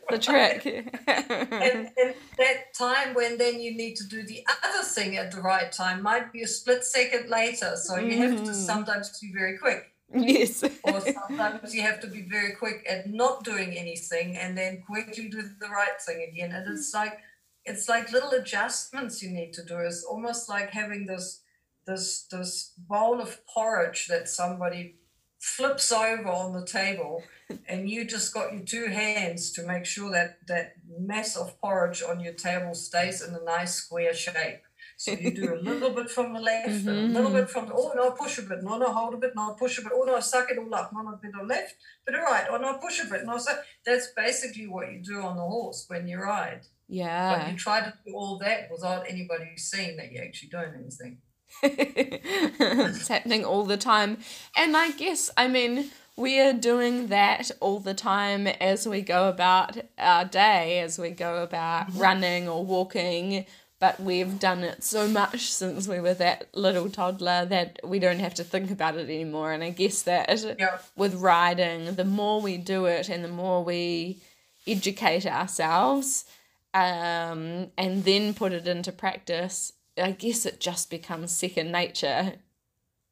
the trick. and, and, that time when then you need to do the other thing at the right time might be a split second later. So you mm. have to mm-hmm. sometimes be very quick. Yes. or sometimes you have to be very quick at not doing anything and then quickly do the right thing again. And it's like it's like little adjustments you need to do. It's almost like having this this this bowl of porridge that somebody flips over on the table and you just got your two hands to make sure that that mess of porridge on your table stays in a nice square shape. So you do a little bit from the left, mm-hmm. a little bit from the, oh no, push a bit, no, no, hold a bit, no, push a bit, oh no, suck it all up, no, no, bit on left, bit of right, oh no, push a bit, no, so that's basically what you do on the horse when you ride. Yeah. But you try to do all that without anybody seeing that you're actually doing anything. It's happening all the time. And I guess, I mean, we are doing that all the time as we go about our day, as we go about mm-hmm. running or walking. But we've done it so much since we were that little toddler that we don't have to think about it anymore. And I guess that yeah. with riding, the more we do it and the more we educate ourselves um, and then put it into practice, I guess it just becomes second nature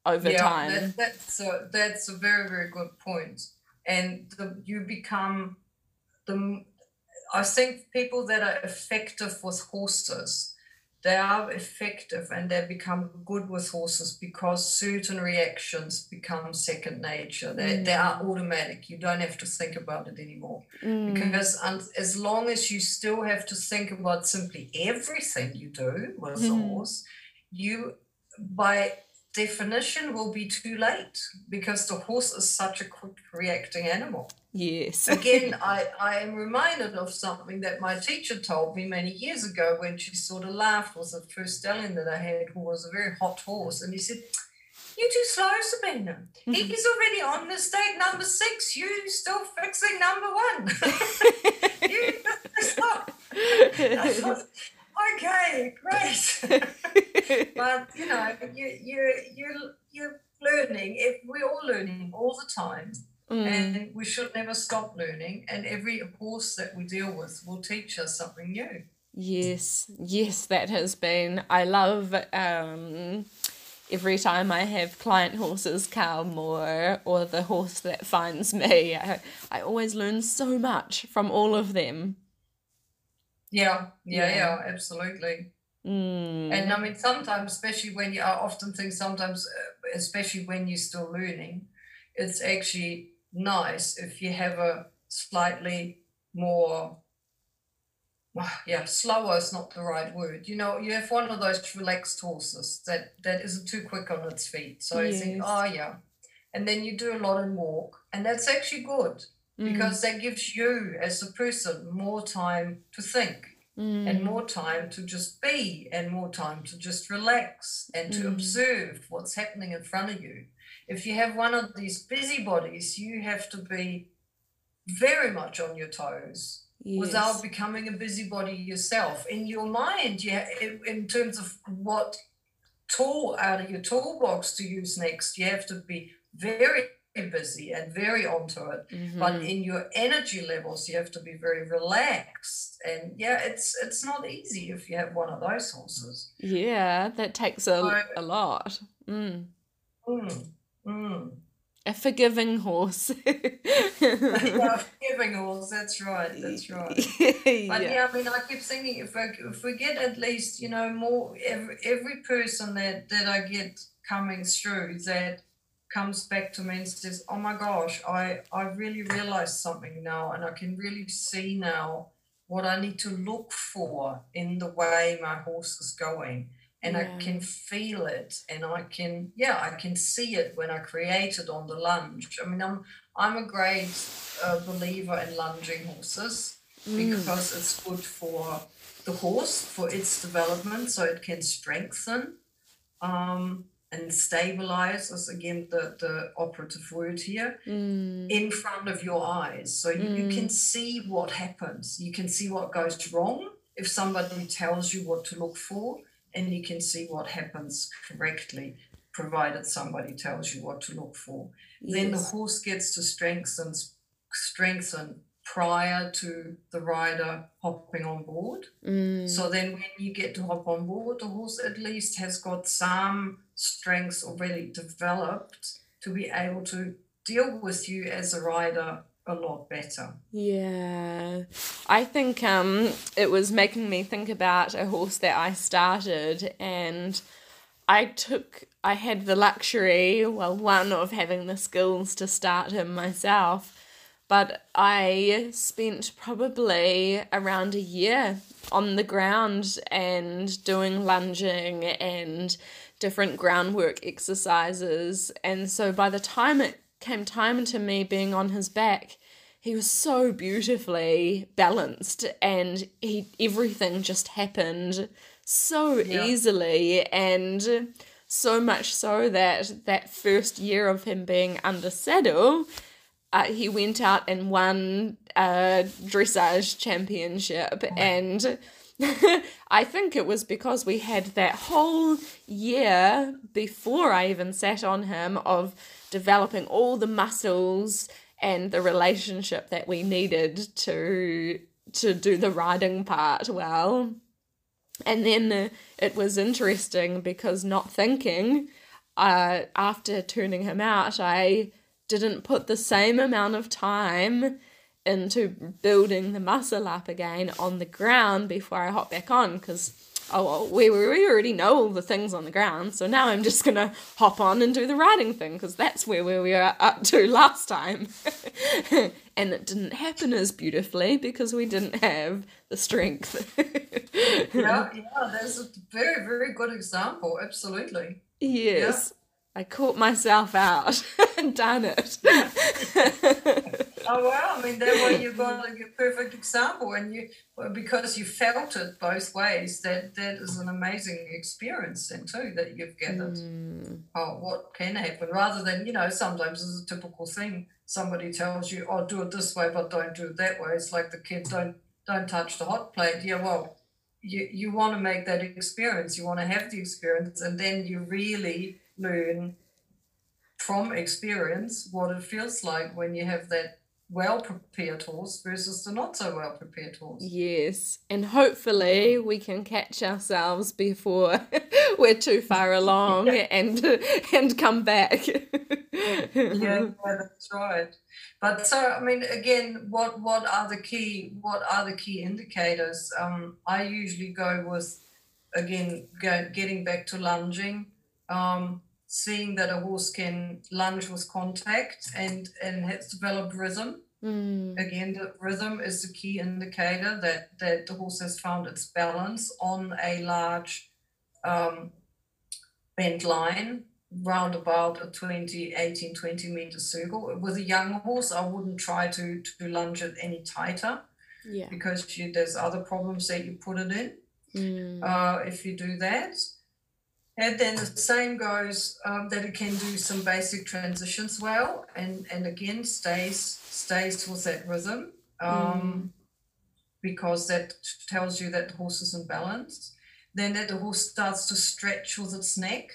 over yeah, time. That, that's a, that's a very very good point, and the, you become the. I think people that are effective with horses, they are effective and they become good with horses because certain reactions become second nature. They, mm. they are automatic. You don't have to think about it anymore. Mm. Because as long as you still have to think about simply everything you do with mm. a horse, you by definition will be too late because the horse is such a quick reacting animal. Yes. Again, I, I am reminded of something that my teacher told me many years ago when she sort of laughed was the first stallion that I had who was a very hot horse. And he said, You're too slow, Sabina. Mm-hmm. He's already on mistake number six. You still fixing number one. you just stop. okay, great. but you know, you you you you're learning. If we're all learning all the time. Mm. And we should never stop learning. And every horse that we deal with will teach us something new. Yes, yes, that has been. I love um, every time I have client horses come or or the horse that finds me. I, I always learn so much from all of them. Yeah, yeah, yeah, yeah absolutely. Mm. And I mean, sometimes, especially when you, I often think sometimes, uh, especially when you're still learning, it's actually nice if you have a slightly more yeah, slower is not the right word. You know, you have one of those relaxed horses that that isn't too quick on its feet. So yes. you think, oh yeah. And then you do a lot and walk, and that's actually good mm. because that gives you as a person more time to think mm. and more time to just be and more time to just relax and to mm. observe what's happening in front of you. If you have one of these busybodies, you have to be very much on your toes yes. without becoming a busybody yourself. In your mind, yeah, in terms of what tool out of your toolbox to use next, you have to be very busy and very onto it mm-hmm. but in your energy levels you have to be very relaxed and yeah it's it's not easy if you have one of those horses yeah that takes a, so, a lot mm. Mm, mm. a forgiving horse yeah, forgiving horse that's right that's right but yeah. yeah. i mean i keep thinking if I, if we get at least you know more every, every person that that i get coming through that comes back to me and says, "Oh my gosh, I I really realized something now, and I can really see now what I need to look for in the way my horse is going." And yeah. I can feel it, and I can, yeah, I can see it when I create it on the lunge. I mean, I'm I'm a great uh, believer in lunging horses mm. because it's good for the horse for its development, so it can strengthen. Um, and stabilize is again the, the operative word here mm. in front of your eyes so you, mm. you can see what happens you can see what goes wrong if somebody tells you what to look for and you can see what happens correctly provided somebody tells you what to look for yes. then the horse gets to strengthen strengthen prior to the rider hopping on board. Mm. So then when you get to hop on board, the horse at least has got some strengths already developed to be able to deal with you as a rider a lot better. Yeah. I think um it was making me think about a horse that I started and I took I had the luxury, well one of having the skills to start him myself but I spent probably around a year on the ground and doing lunging and different groundwork exercises. And so by the time it came time to me being on his back, he was so beautifully balanced and he everything just happened so yeah. easily and so much so that that first year of him being under saddle uh, he went out and won a dressage championship oh. and I think it was because we had that whole year before I even sat on him of developing all the muscles and the relationship that we needed to to do the riding part well. And then it was interesting because not thinking, uh, after turning him out, I didn't put the same amount of time into building the muscle up again on the ground before I hop back on because oh, oh well, we, we already know all the things on the ground, so now I'm just going to hop on and do the riding thing because that's where we were up to last time. and it didn't happen as beautifully because we didn't have the strength. yeah, yeah, that's a very, very good example. Absolutely. Yes. I caught myself out. Done it. Oh wow! I mean, that way you got a perfect example, and you well, because you felt it both ways. That that is an amazing experience, then too, that you've gathered. Mm. Oh, what can happen? Rather than you know, sometimes it's a typical thing. Somebody tells you, "Oh, do it this way, but don't do it that way." It's like the kids don't don't touch the hot plate. Yeah, well, you you want to make that experience. You want to have the experience, and then you really learn from experience what it feels like when you have that well prepared horse versus the not so well prepared horse. Yes, and hopefully we can catch ourselves before we're too far along yeah. and and come back. yeah, yeah, that's right. But so I mean, again, what what are the key what are the key indicators? Um, I usually go with again go, getting back to lunging. Um, seeing that a horse can lunge with contact and and has developed rhythm. Mm. Again, the rhythm is the key indicator that that the horse has found its balance on a large um, bent line round about a 20 18 20 meter circle with a young horse i wouldn't try to to lunge it any tighter yeah because you, there's other problems that you put it in mm. uh, if you do that and then the same goes um, that it can do some basic transitions well, and and again stays stays with that rhythm, um, mm. because that tells you that the horse is in balance. Then that the horse starts to stretch with its neck.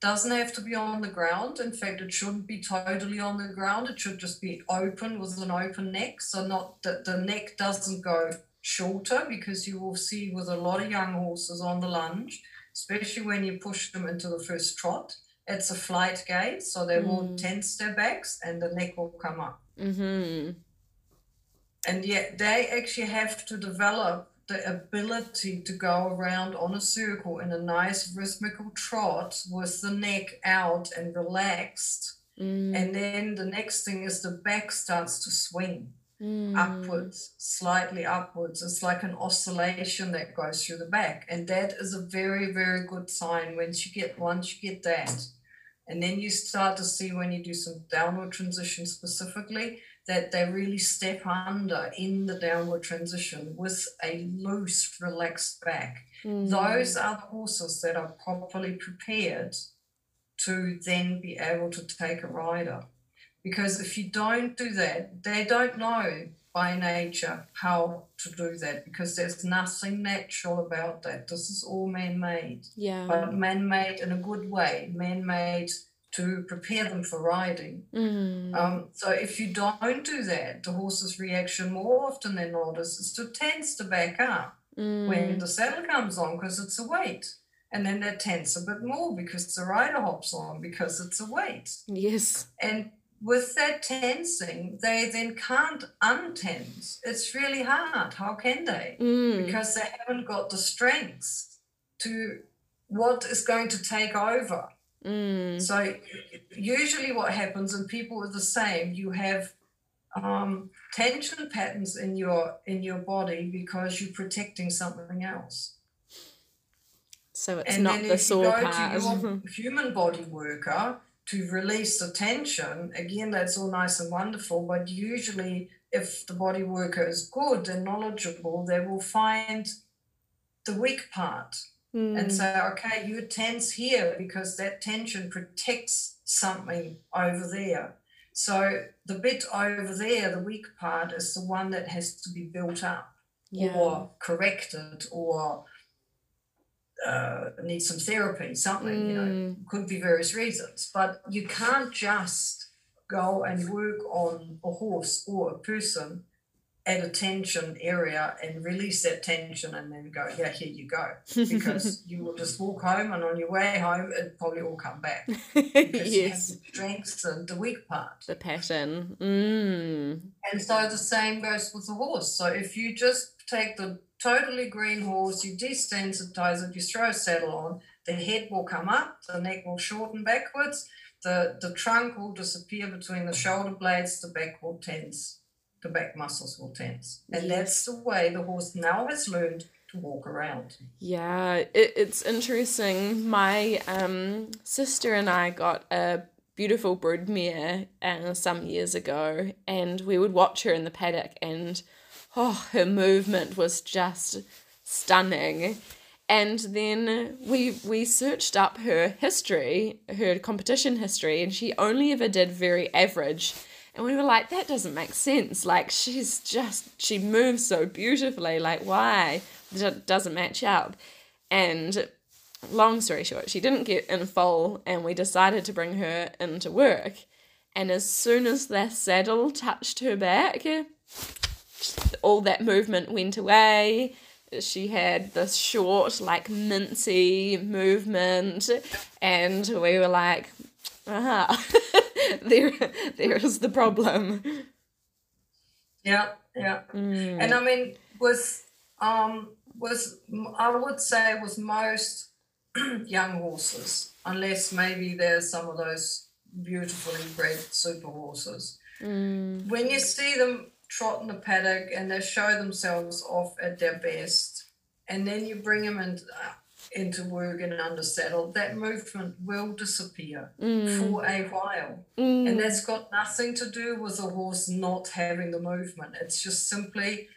Doesn't have to be on the ground. In fact, it shouldn't be totally on the ground. It should just be open with an open neck, so not that the neck doesn't go shorter, because you will see with a lot of young horses on the lunge especially when you push them into the first trot. It's a flight gait, so they mm. will tense their backs and the neck will come up. Mm-hmm. And yet they actually have to develop the ability to go around on a circle in a nice rhythmical trot with the neck out and relaxed. Mm. And then the next thing is the back starts to swing mm. upwards, slightly upwards. It's like an oscillation that goes through the back. And that is a very, very good sign once you get once you get that. And then you start to see when you do some downward transition specifically that they really step under in the downward transition with a loose, relaxed back. Mm. Those are the horses that are properly prepared to then be able to take a rider. Because if you don't do that, they don't know by nature how to do that because there's nothing natural about that. This is all man made. Yeah. But man made in a good way, man made to prepare them for riding. Mm. Um, so if you don't do that, the horse's reaction more often than not is, to tense to back up mm. when the saddle comes on because it's a weight. And then they tense a bit more because the rider hops on because it's a weight. Yes. And with that tensing, they then can't untense. It's really hard. How can they? Mm. Because they haven't got the strength to what is going to take over. Mm. So usually what happens, and people are the same, you have um, tension patterns in your in your body because you're protecting something else. So it's and not the sore part. human body worker, to release the tension, again, that's all nice and wonderful. But usually, if the body worker is good and knowledgeable, they will find the weak part mm. and say, okay, you're tense here because that tension protects something over there. So the bit over there, the weak part, is the one that has to be built up yeah. or corrected or uh, need some therapy, something, mm. you know, mm. could be various reasons. But you can't just go and work on a horse or a person at a tension area and release that tension and then go, yeah, here you go. Because you will just walk home and on your way home, it probably all come back. Because yes. you have the strengths and the weak part. The passion. Mm. And so the same goes with the horse. So if you just take the totally green horse, you desensitize it, you throw a saddle on, the head will come up, the neck will shorten backwards, the, the trunk will disappear between the shoulder blades, the back will tense, the back muscles will tense. And that's the way the horse now has learned to walk around. Yeah, it, it's interesting. My um, sister and I got a beautiful broodmare uh, some years ago, and we would watch her in the paddock, and oh, her movement was just stunning. And then we we searched up her history, her competition history, and she only ever did very average. And we were like, that doesn't make sense. Like she's just she moves so beautifully. Like why? It doesn't match up. And long story short, she didn't get in full, and we decided to bring her into work. And as soon as the saddle touched her back, all that movement went away. She had this short, like mincy movement, and we were like, "Aha, there, there is the problem." Yeah, yeah, mm. and I mean, with um, with I would say with most young horses, unless maybe there's some of those beautifully bred super horses. Mm. When you see them trot in the paddock and they show themselves off at their best, and then you bring them in, uh, into work and under saddle, that movement will disappear mm. for a while. Mm. And that's got nothing to do with the horse not having the movement. It's just simply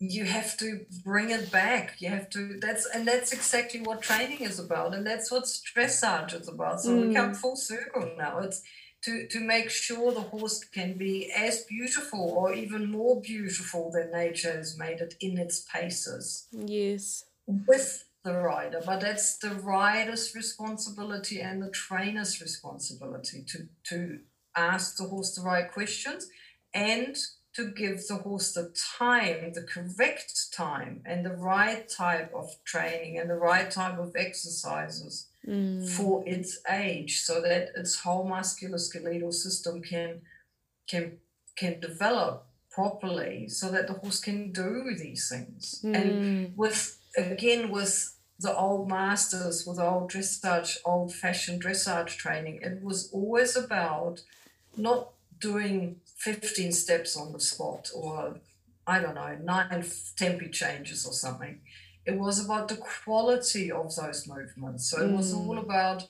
you have to bring it back. You have to that's and that's exactly what training is about, and that's what dressage is about. So mm. we come mm. full circle now. It's to, to make sure the horse can be as beautiful or even more beautiful than nature has made it in its paces. Yes. With the rider, but that's the rider's responsibility and the trainer's responsibility to, to ask the horse the right questions and to give the horse the time, the correct time, and the right type of training and the right type of exercises mm. for its age, so that its whole musculoskeletal system can can can develop properly, so that the horse can do these things. Mm. And with again with the old masters, with old dressage, old fashioned dressage training, it was always about not doing 15 steps on the spot or I don't know, nine tempi changes or something. It was about the quality of those movements. So it mm. was all about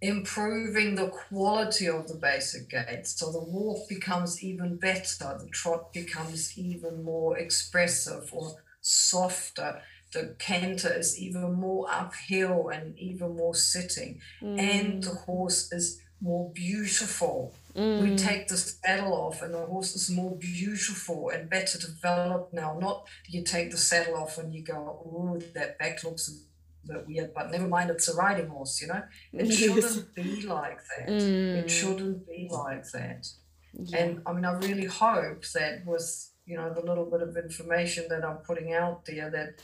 improving the quality of the basic gait. So the walk becomes even better, the trot becomes even more expressive or softer. The canter is even more uphill and even more sitting. Mm. And the horse is more beautiful Mm. We take the saddle off, and the horse is more beautiful and better developed now. Not you take the saddle off and you go, oh, that back looks a bit weird, but never mind, it's a riding horse, you know? It shouldn't be like that. Mm. It shouldn't be like that. Yeah. And I mean, I really hope that with, you know, the little bit of information that I'm putting out there, that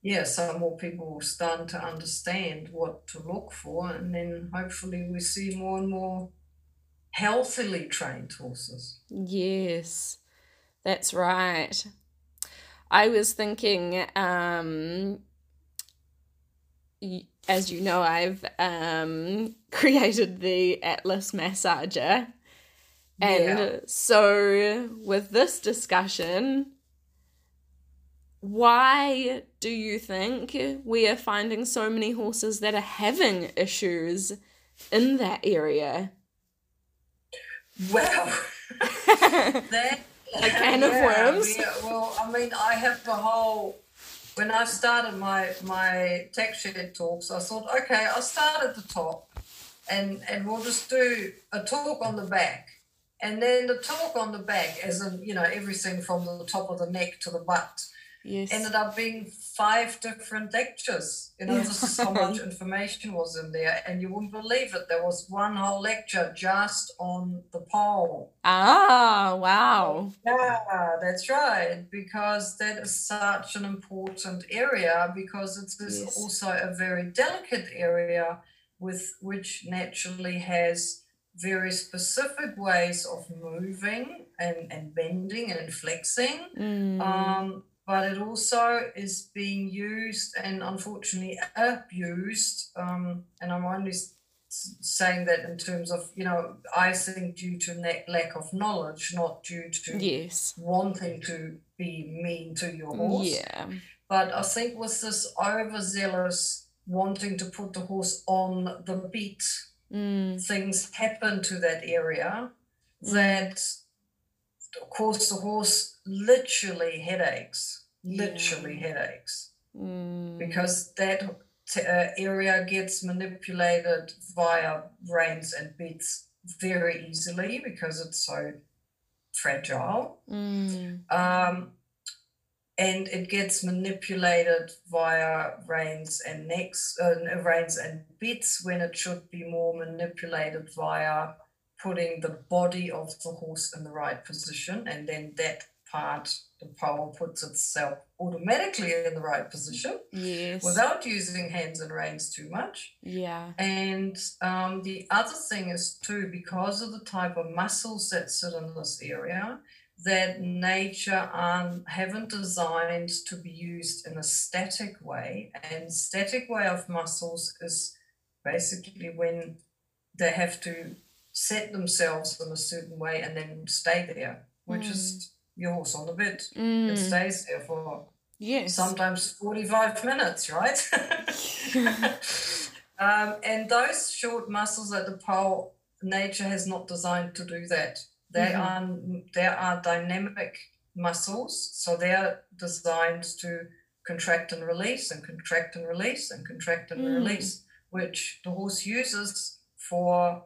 yeah, some more people will start to understand what to look for, and then hopefully we see more and more healthily trained horses. Yes, that's right. I was thinking, um, as you know, I've um, created the Atlas Massager. And yeah. so, with this discussion, why do you think we are finding so many horses that are having issues in that area? Well, that a can of worms. Yeah, well, I mean, I have the whole. When I started my my tack shed talks, I thought, okay, I'll start at the top, and and we'll just do a talk on the back, and then the talk on the back, as in you know everything from the top of the neck to the butt, yes. ended up being five different lectures. You know, this is how much information was in there, and you wouldn't believe it. There was one whole lecture just on the poll. Ah, wow. Yeah, that's right, because that is such an important area because it is yes. also a very delicate area with which naturally has very specific ways of moving and, and bending and flexing. Mm. Um, but it also is being used and unfortunately abused. Um, and I'm only saying that in terms of you know I think due to ne- lack of knowledge, not due to yes wanting to be mean to your horse. Yeah. But I think with this overzealous wanting to put the horse on the bit, mm. things happen to that area mm. that cause the horse literally headaches, literally yeah. headaches, mm. because that uh, area gets manipulated via reins and bits very easily because it's so fragile. Mm. Um, and it gets manipulated via reins and necks, uh, reins and bits when it should be more manipulated via putting the body of the horse in the right position, and then that part, the poll puts itself automatically in the right position. Yes. Without using hands and reins too much. Yeah. And um, the other thing is too, because of the type of muscles that sit in this area, that nature um, haven't designed to be used in a static way. And static way of muscles is basically when they have to set themselves in a certain way and then stay there, which mm. is your horse on the bit. Mm. It stays there for yes. sometimes 45 minutes, right? um, and those short muscles at the poll, nature has not designed to do that. They mm-hmm. are they are dynamic muscles, so they are designed to contract and release and contract and release and contract and mm. release, which the horse uses for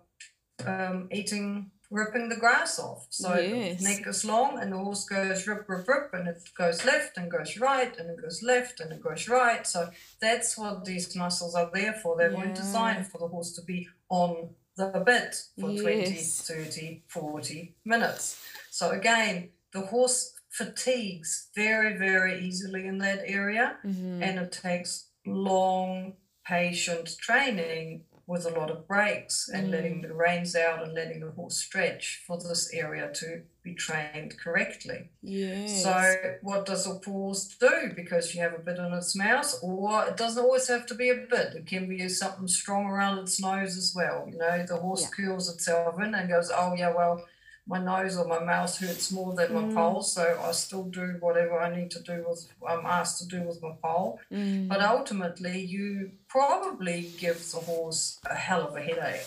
um, eating, ripping the grass off. So yes. the neck is long and the horse goes rip, rip, rip, and it goes left and goes right and it goes left and it goes right. So that's what these muscles are there for. They yeah. weren't designed for the horse to be on the bit for yes. 20, 30, 40 minutes. So again, the horse fatigues very, very easily in that area mm-hmm. and it takes long, patient training with a lot of breaks and mm. letting the reins out and letting the horse stretch for this area to be trained correctly. Yes. So what does a horse do? Because you have a bit in its mouth, or it doesn't always have to be a bit. It can be something strong around its nose as well. You know, the horse yeah. curls itself in and goes, oh yeah, well, my nose or my mouth hurts more than my mm. poll, so I still do whatever I need to do with I'm asked to do with my poll. Mm. But ultimately, you probably give the horse a hell of a headache.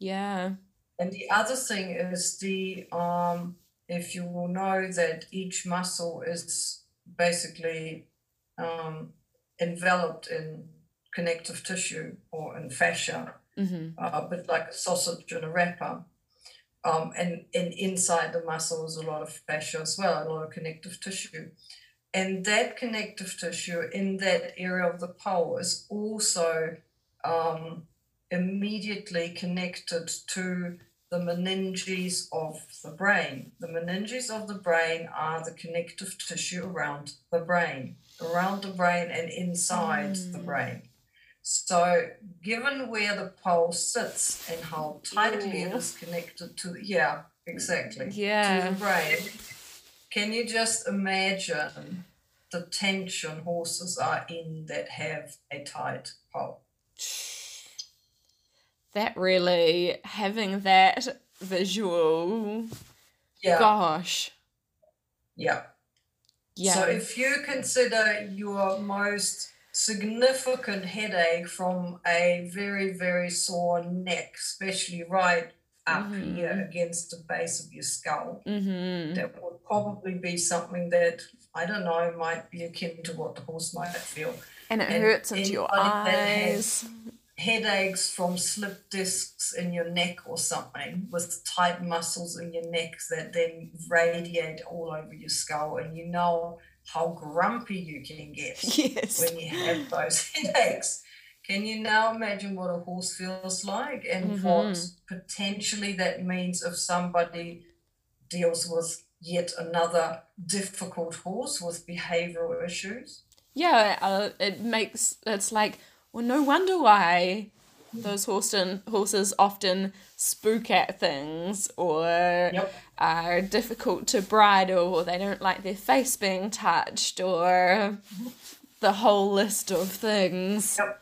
Yeah. And the other thing is the um, if you will know that each muscle is basically um, enveloped in connective tissue or in fascia, mm-hmm. uh, a bit like a sausage in a wrapper um, and, and inside the muscle is a lot of fascia as well, a lot of connective tissue. And that connective tissue in that area of the poll is also um, immediately connected to the meninges of the brain. The meninges of the brain are the connective tissue around the brain, around the brain and inside mm. the brain. So, given where the poll sits and how tightly Ooh. it is connected to, the, yeah, exactly, yeah. to the brain, can you just imagine the tension horses are in that have a tight poll? That really, having that visual, yeah. gosh. Yeah. Yeah. So, if you consider your most significant headache from a very, very sore neck, especially right up mm-hmm. here against the base of your skull. Mm-hmm. That would probably be something that, I don't know, might be akin to what the horse might feel. And it and hurts into your eyes. Headaches from slip discs in your neck or something with tight muscles in your neck that then radiate all over your skull, and you know how grumpy you can get yes. when you have those headaches. Can you now imagine what a horse feels like and mm-hmm. what potentially that means if somebody deals with yet another difficult horse with behavioral issues? Yeah, uh, it makes it's like, well, no wonder why those horse horses often spook at things or Yep. are difficult to bridle or they don't like their face being touched or the whole list of things. Yep.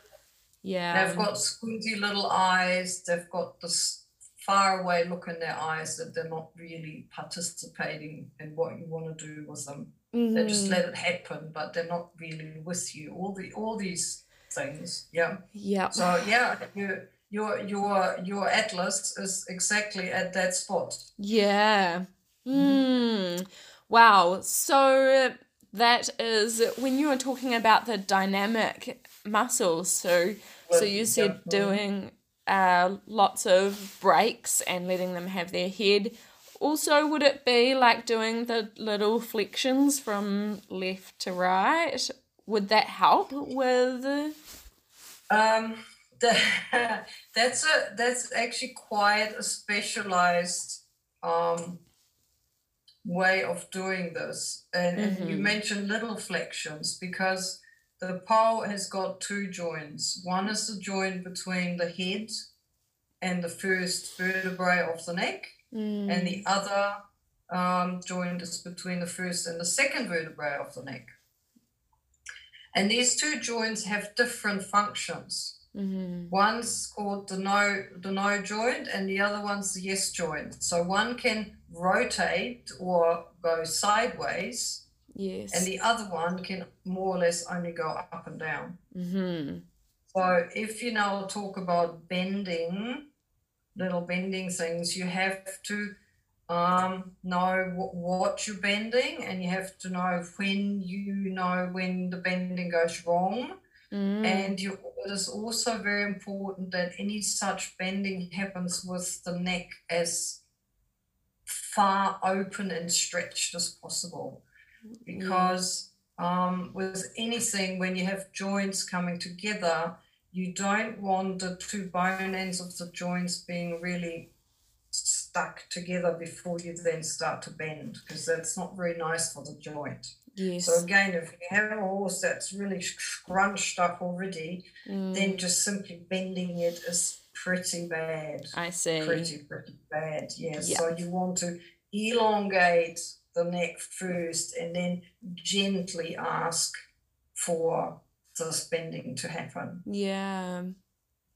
Yeah. They've got squinty little eyes. They've got this far away look in their eyes that they're not really participating in what you want to do with them. They just Mhm. let it happen, but they're not really with you. All the all these things. Yeah. Yeah. So yeah, your your your your atlas is exactly at that spot. Yeah. Mm. Wow. So that is when you were talking about the dynamic muscles. So so you said yeah. doing uh, lots of breaks and letting them have their head. Also, would it be like doing the little flexions from left to right? Would that help with? Um, the, that's a that's actually quite a specialized um, way of doing this. And, and you mentioned little flexions because the poll has got two joints. One is the joint between the head and the first vertebrae of the neck, and Mm. the other um, joint is between the first and the second vertebrae of the neck. And these two joints have different functions. Mhm. One's called the no the no joint, and the other one's the yes joint. So one can rotate or go sideways, Yes. and the other one can more or less only go up and down. mm-hmm. So if you now talk about bending, little bending things, you have to um, know wh- what you're bending, and you have to know when you know when the bending goes wrong. Mm. And you, it is also very important that any such bending happens with the neck as far open and stretched as possible. Because um, with anything, when you have joints coming together, you don't want the two bone ends of the joints being really stuck together before you then start to bend, because that's not very nice for the joint. yes. So again, if you have a horse that's really scrunched up already, Mm. then just simply bending it is pretty bad. I see. Pretty, pretty bad. Yes. Yeah. So you want to elongate the neck first and then gently ask for this bending to happen. Yeah.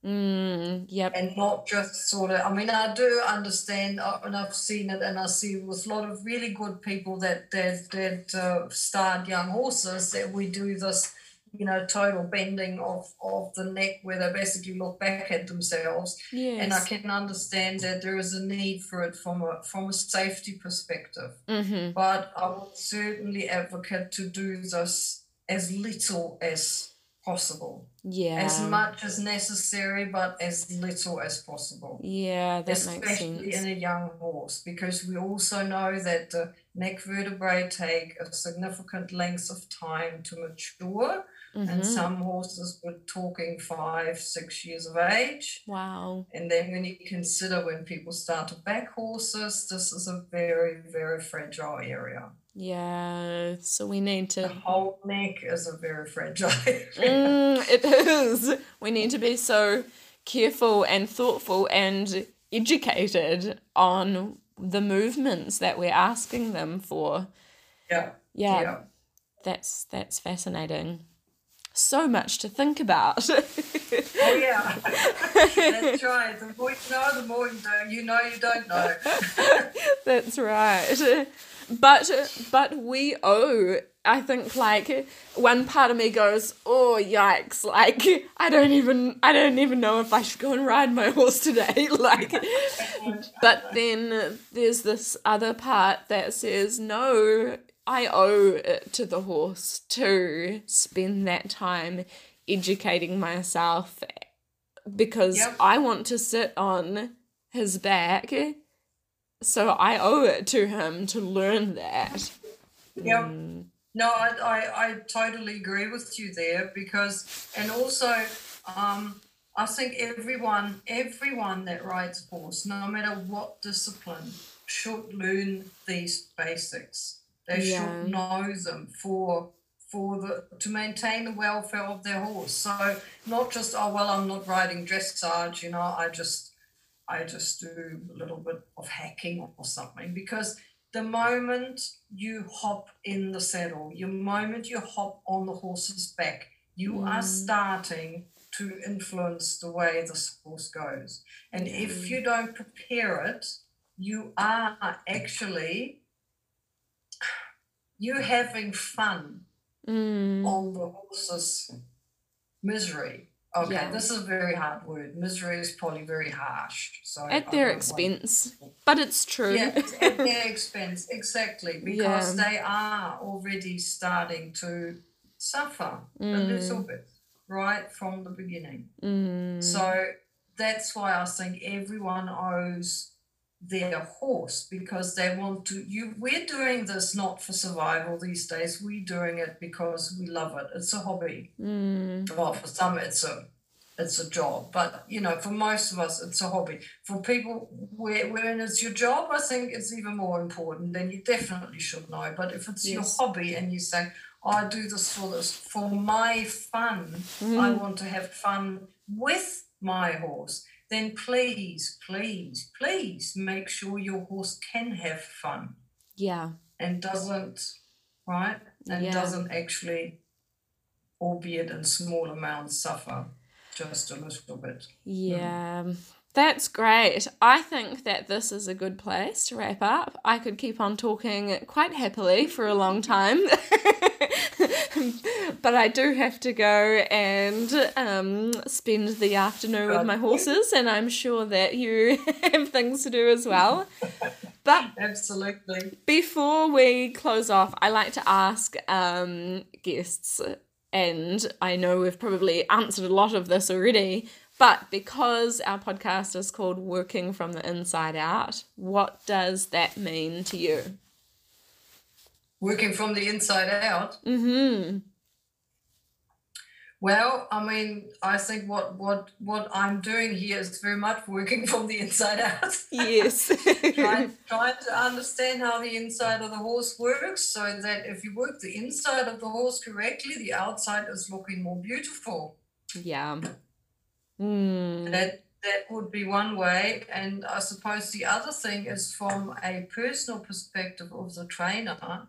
Mm, yep. And not just sort of, I mean, I do understand, uh, and I've seen it, and I see with a lot of really good people that that that uh, start young horses that we do this, you know, total bending of of the neck where they basically look back at themselves, Yes. and I can understand that there is a need for it from a from a safety perspective. mm-hmm. But I would certainly advocate to do this as little as possible, Yeah. as much as necessary, but as little as possible. Yeah, that makes especially in a young horse, because we also know that the neck vertebrae take a significant length of time to mature, Mhm. and some horses we're talking five, six years of age. Wow. And then when you consider when people start to back horses, this is a very, very fragile area. Yeah. So we need to. The whole neck is a very fragile area. Mm, it is. We need to be so careful and thoughtful and educated on the movements that we're asking them for. Yeah. Yeah, Yeah. that's that's fascinating. So much to think about. Oh yeah. That's right. The more you know, the more you don't you know you don't know. That's right. But but we owe. I think like one part of me goes, oh yikes! Like I don't even I don't even know if I should go and ride my horse today. Like, but then there's this other part that says no. I owe it to the horse to spend that time educating myself because Yep. I want to sit on his back. So I owe it to him to learn that. Yep. Mm, No, I, I, I totally agree with you there because, and also, um, I think everyone, everyone that rides horse, no matter what discipline, should learn these basics. They Yeah. should know them for for the to maintain the welfare of their horse. So not just oh well I'm not riding dressage, you know, I just I just do a little bit of hacking or something because the moment you hop in the saddle, the moment you hop on the horse's back, you mm. are starting to influence the way this horse goes. And mm. if you don't prepare it, you are actually you having fun mm. on the horse's misery. Okay, yeah. this is a very hard word. Misery is probably very harsh. So at their expense, but it's true. Yeah, at their expense, exactly, because yeah. they are already starting to suffer mm. a little bit right from the beginning. Mm. So that's why I think everyone owes their horse because they want to you we're doing this not for survival these days we're doing it because we love it it's a hobby mm. well for some it's a it's a job but you know for most of us it's a hobby for people where when it's your job i think it's even more important then you definitely should know but if it's yes. your hobby and you say oh, i do this for this for my fun mm. i want to have fun with my horse then please, please, please make sure your horse can have fun. Yeah. And doesn't, right? And yeah. doesn't actually, albeit in small amounts, suffer just a little bit. Yeah. Mm. That's great. I think that this is a good place to wrap up. I could keep on talking quite happily for a long time. but I do have to go and um, spend the afternoon with my horses, and I'm sure that you have things to do as well. But absolutely. Before we close off, I like to ask um, guests, and I know we've probably answered a lot of this already, but because our podcast is called Working from the Inside Out, what does that mean to you? Working from the inside out? Mm-hmm. Well, I mean, I think what what what I'm doing here is very much working from the inside out. Yes. trying, trying to understand how the inside of the horse works so that if you work the inside of the horse correctly, the outside is looking more beautiful. Yeah. Mm. That that would be one way. And I suppose the other thing is from a personal perspective of the trainer,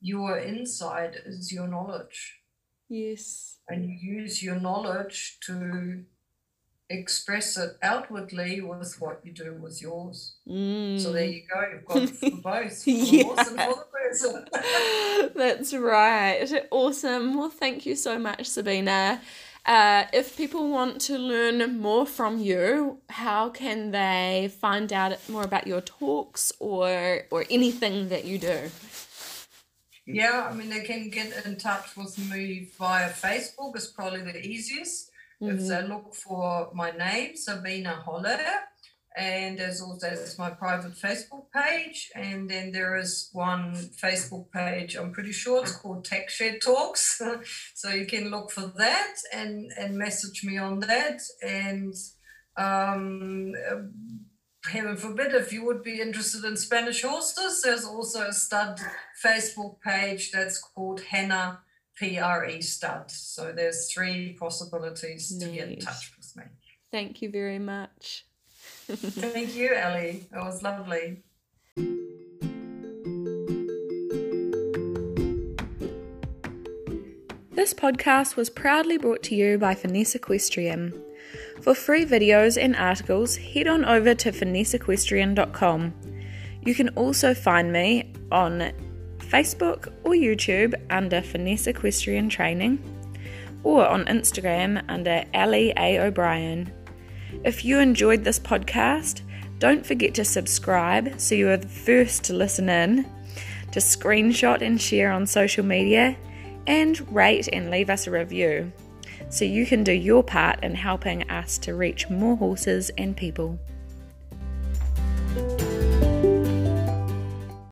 your insight is your knowledge. Yes. And you use your knowledge to express it outwardly with what you do with yours. Mm. So there you go. You've got for both for yeah. for the person. That's right. Awesome. Well, thank you so much, Sabina. Uh, if people want to learn more from you, how can they find out more about your talks or or anything that you do? Yeah, I mean they can get in touch with me via Facebook. It's probably the easiest. Mm-hmm. If they look for my name, Sabina Holler, and there's also there's my private Facebook page, and then there is one Facebook page. I'm pretty sure it's called Tack Shed Talks, so you can look for that and and message me on that. And um, heaven forbid, if you would be interested in Spanish horses, there's also a stud Facebook page that's called Hannah PRE Stud. So there's three possibilities nice. to get in touch with me. Thank you very much. Thank you, Ellie. It was lovely. This podcast was proudly brought to you by Finesse Equestrian. For free videos and articles, head on over to finesseequestrian.com. You can also find me on Facebook or YouTube under Finesse Equestrian Training, or on Instagram under Ali A. O'Brien. If you enjoyed this podcast, don't forget to subscribe so you are the first to listen in, to screenshot and share on social media, and rate and leave us a review so you can do your part in helping us to reach more horses and people.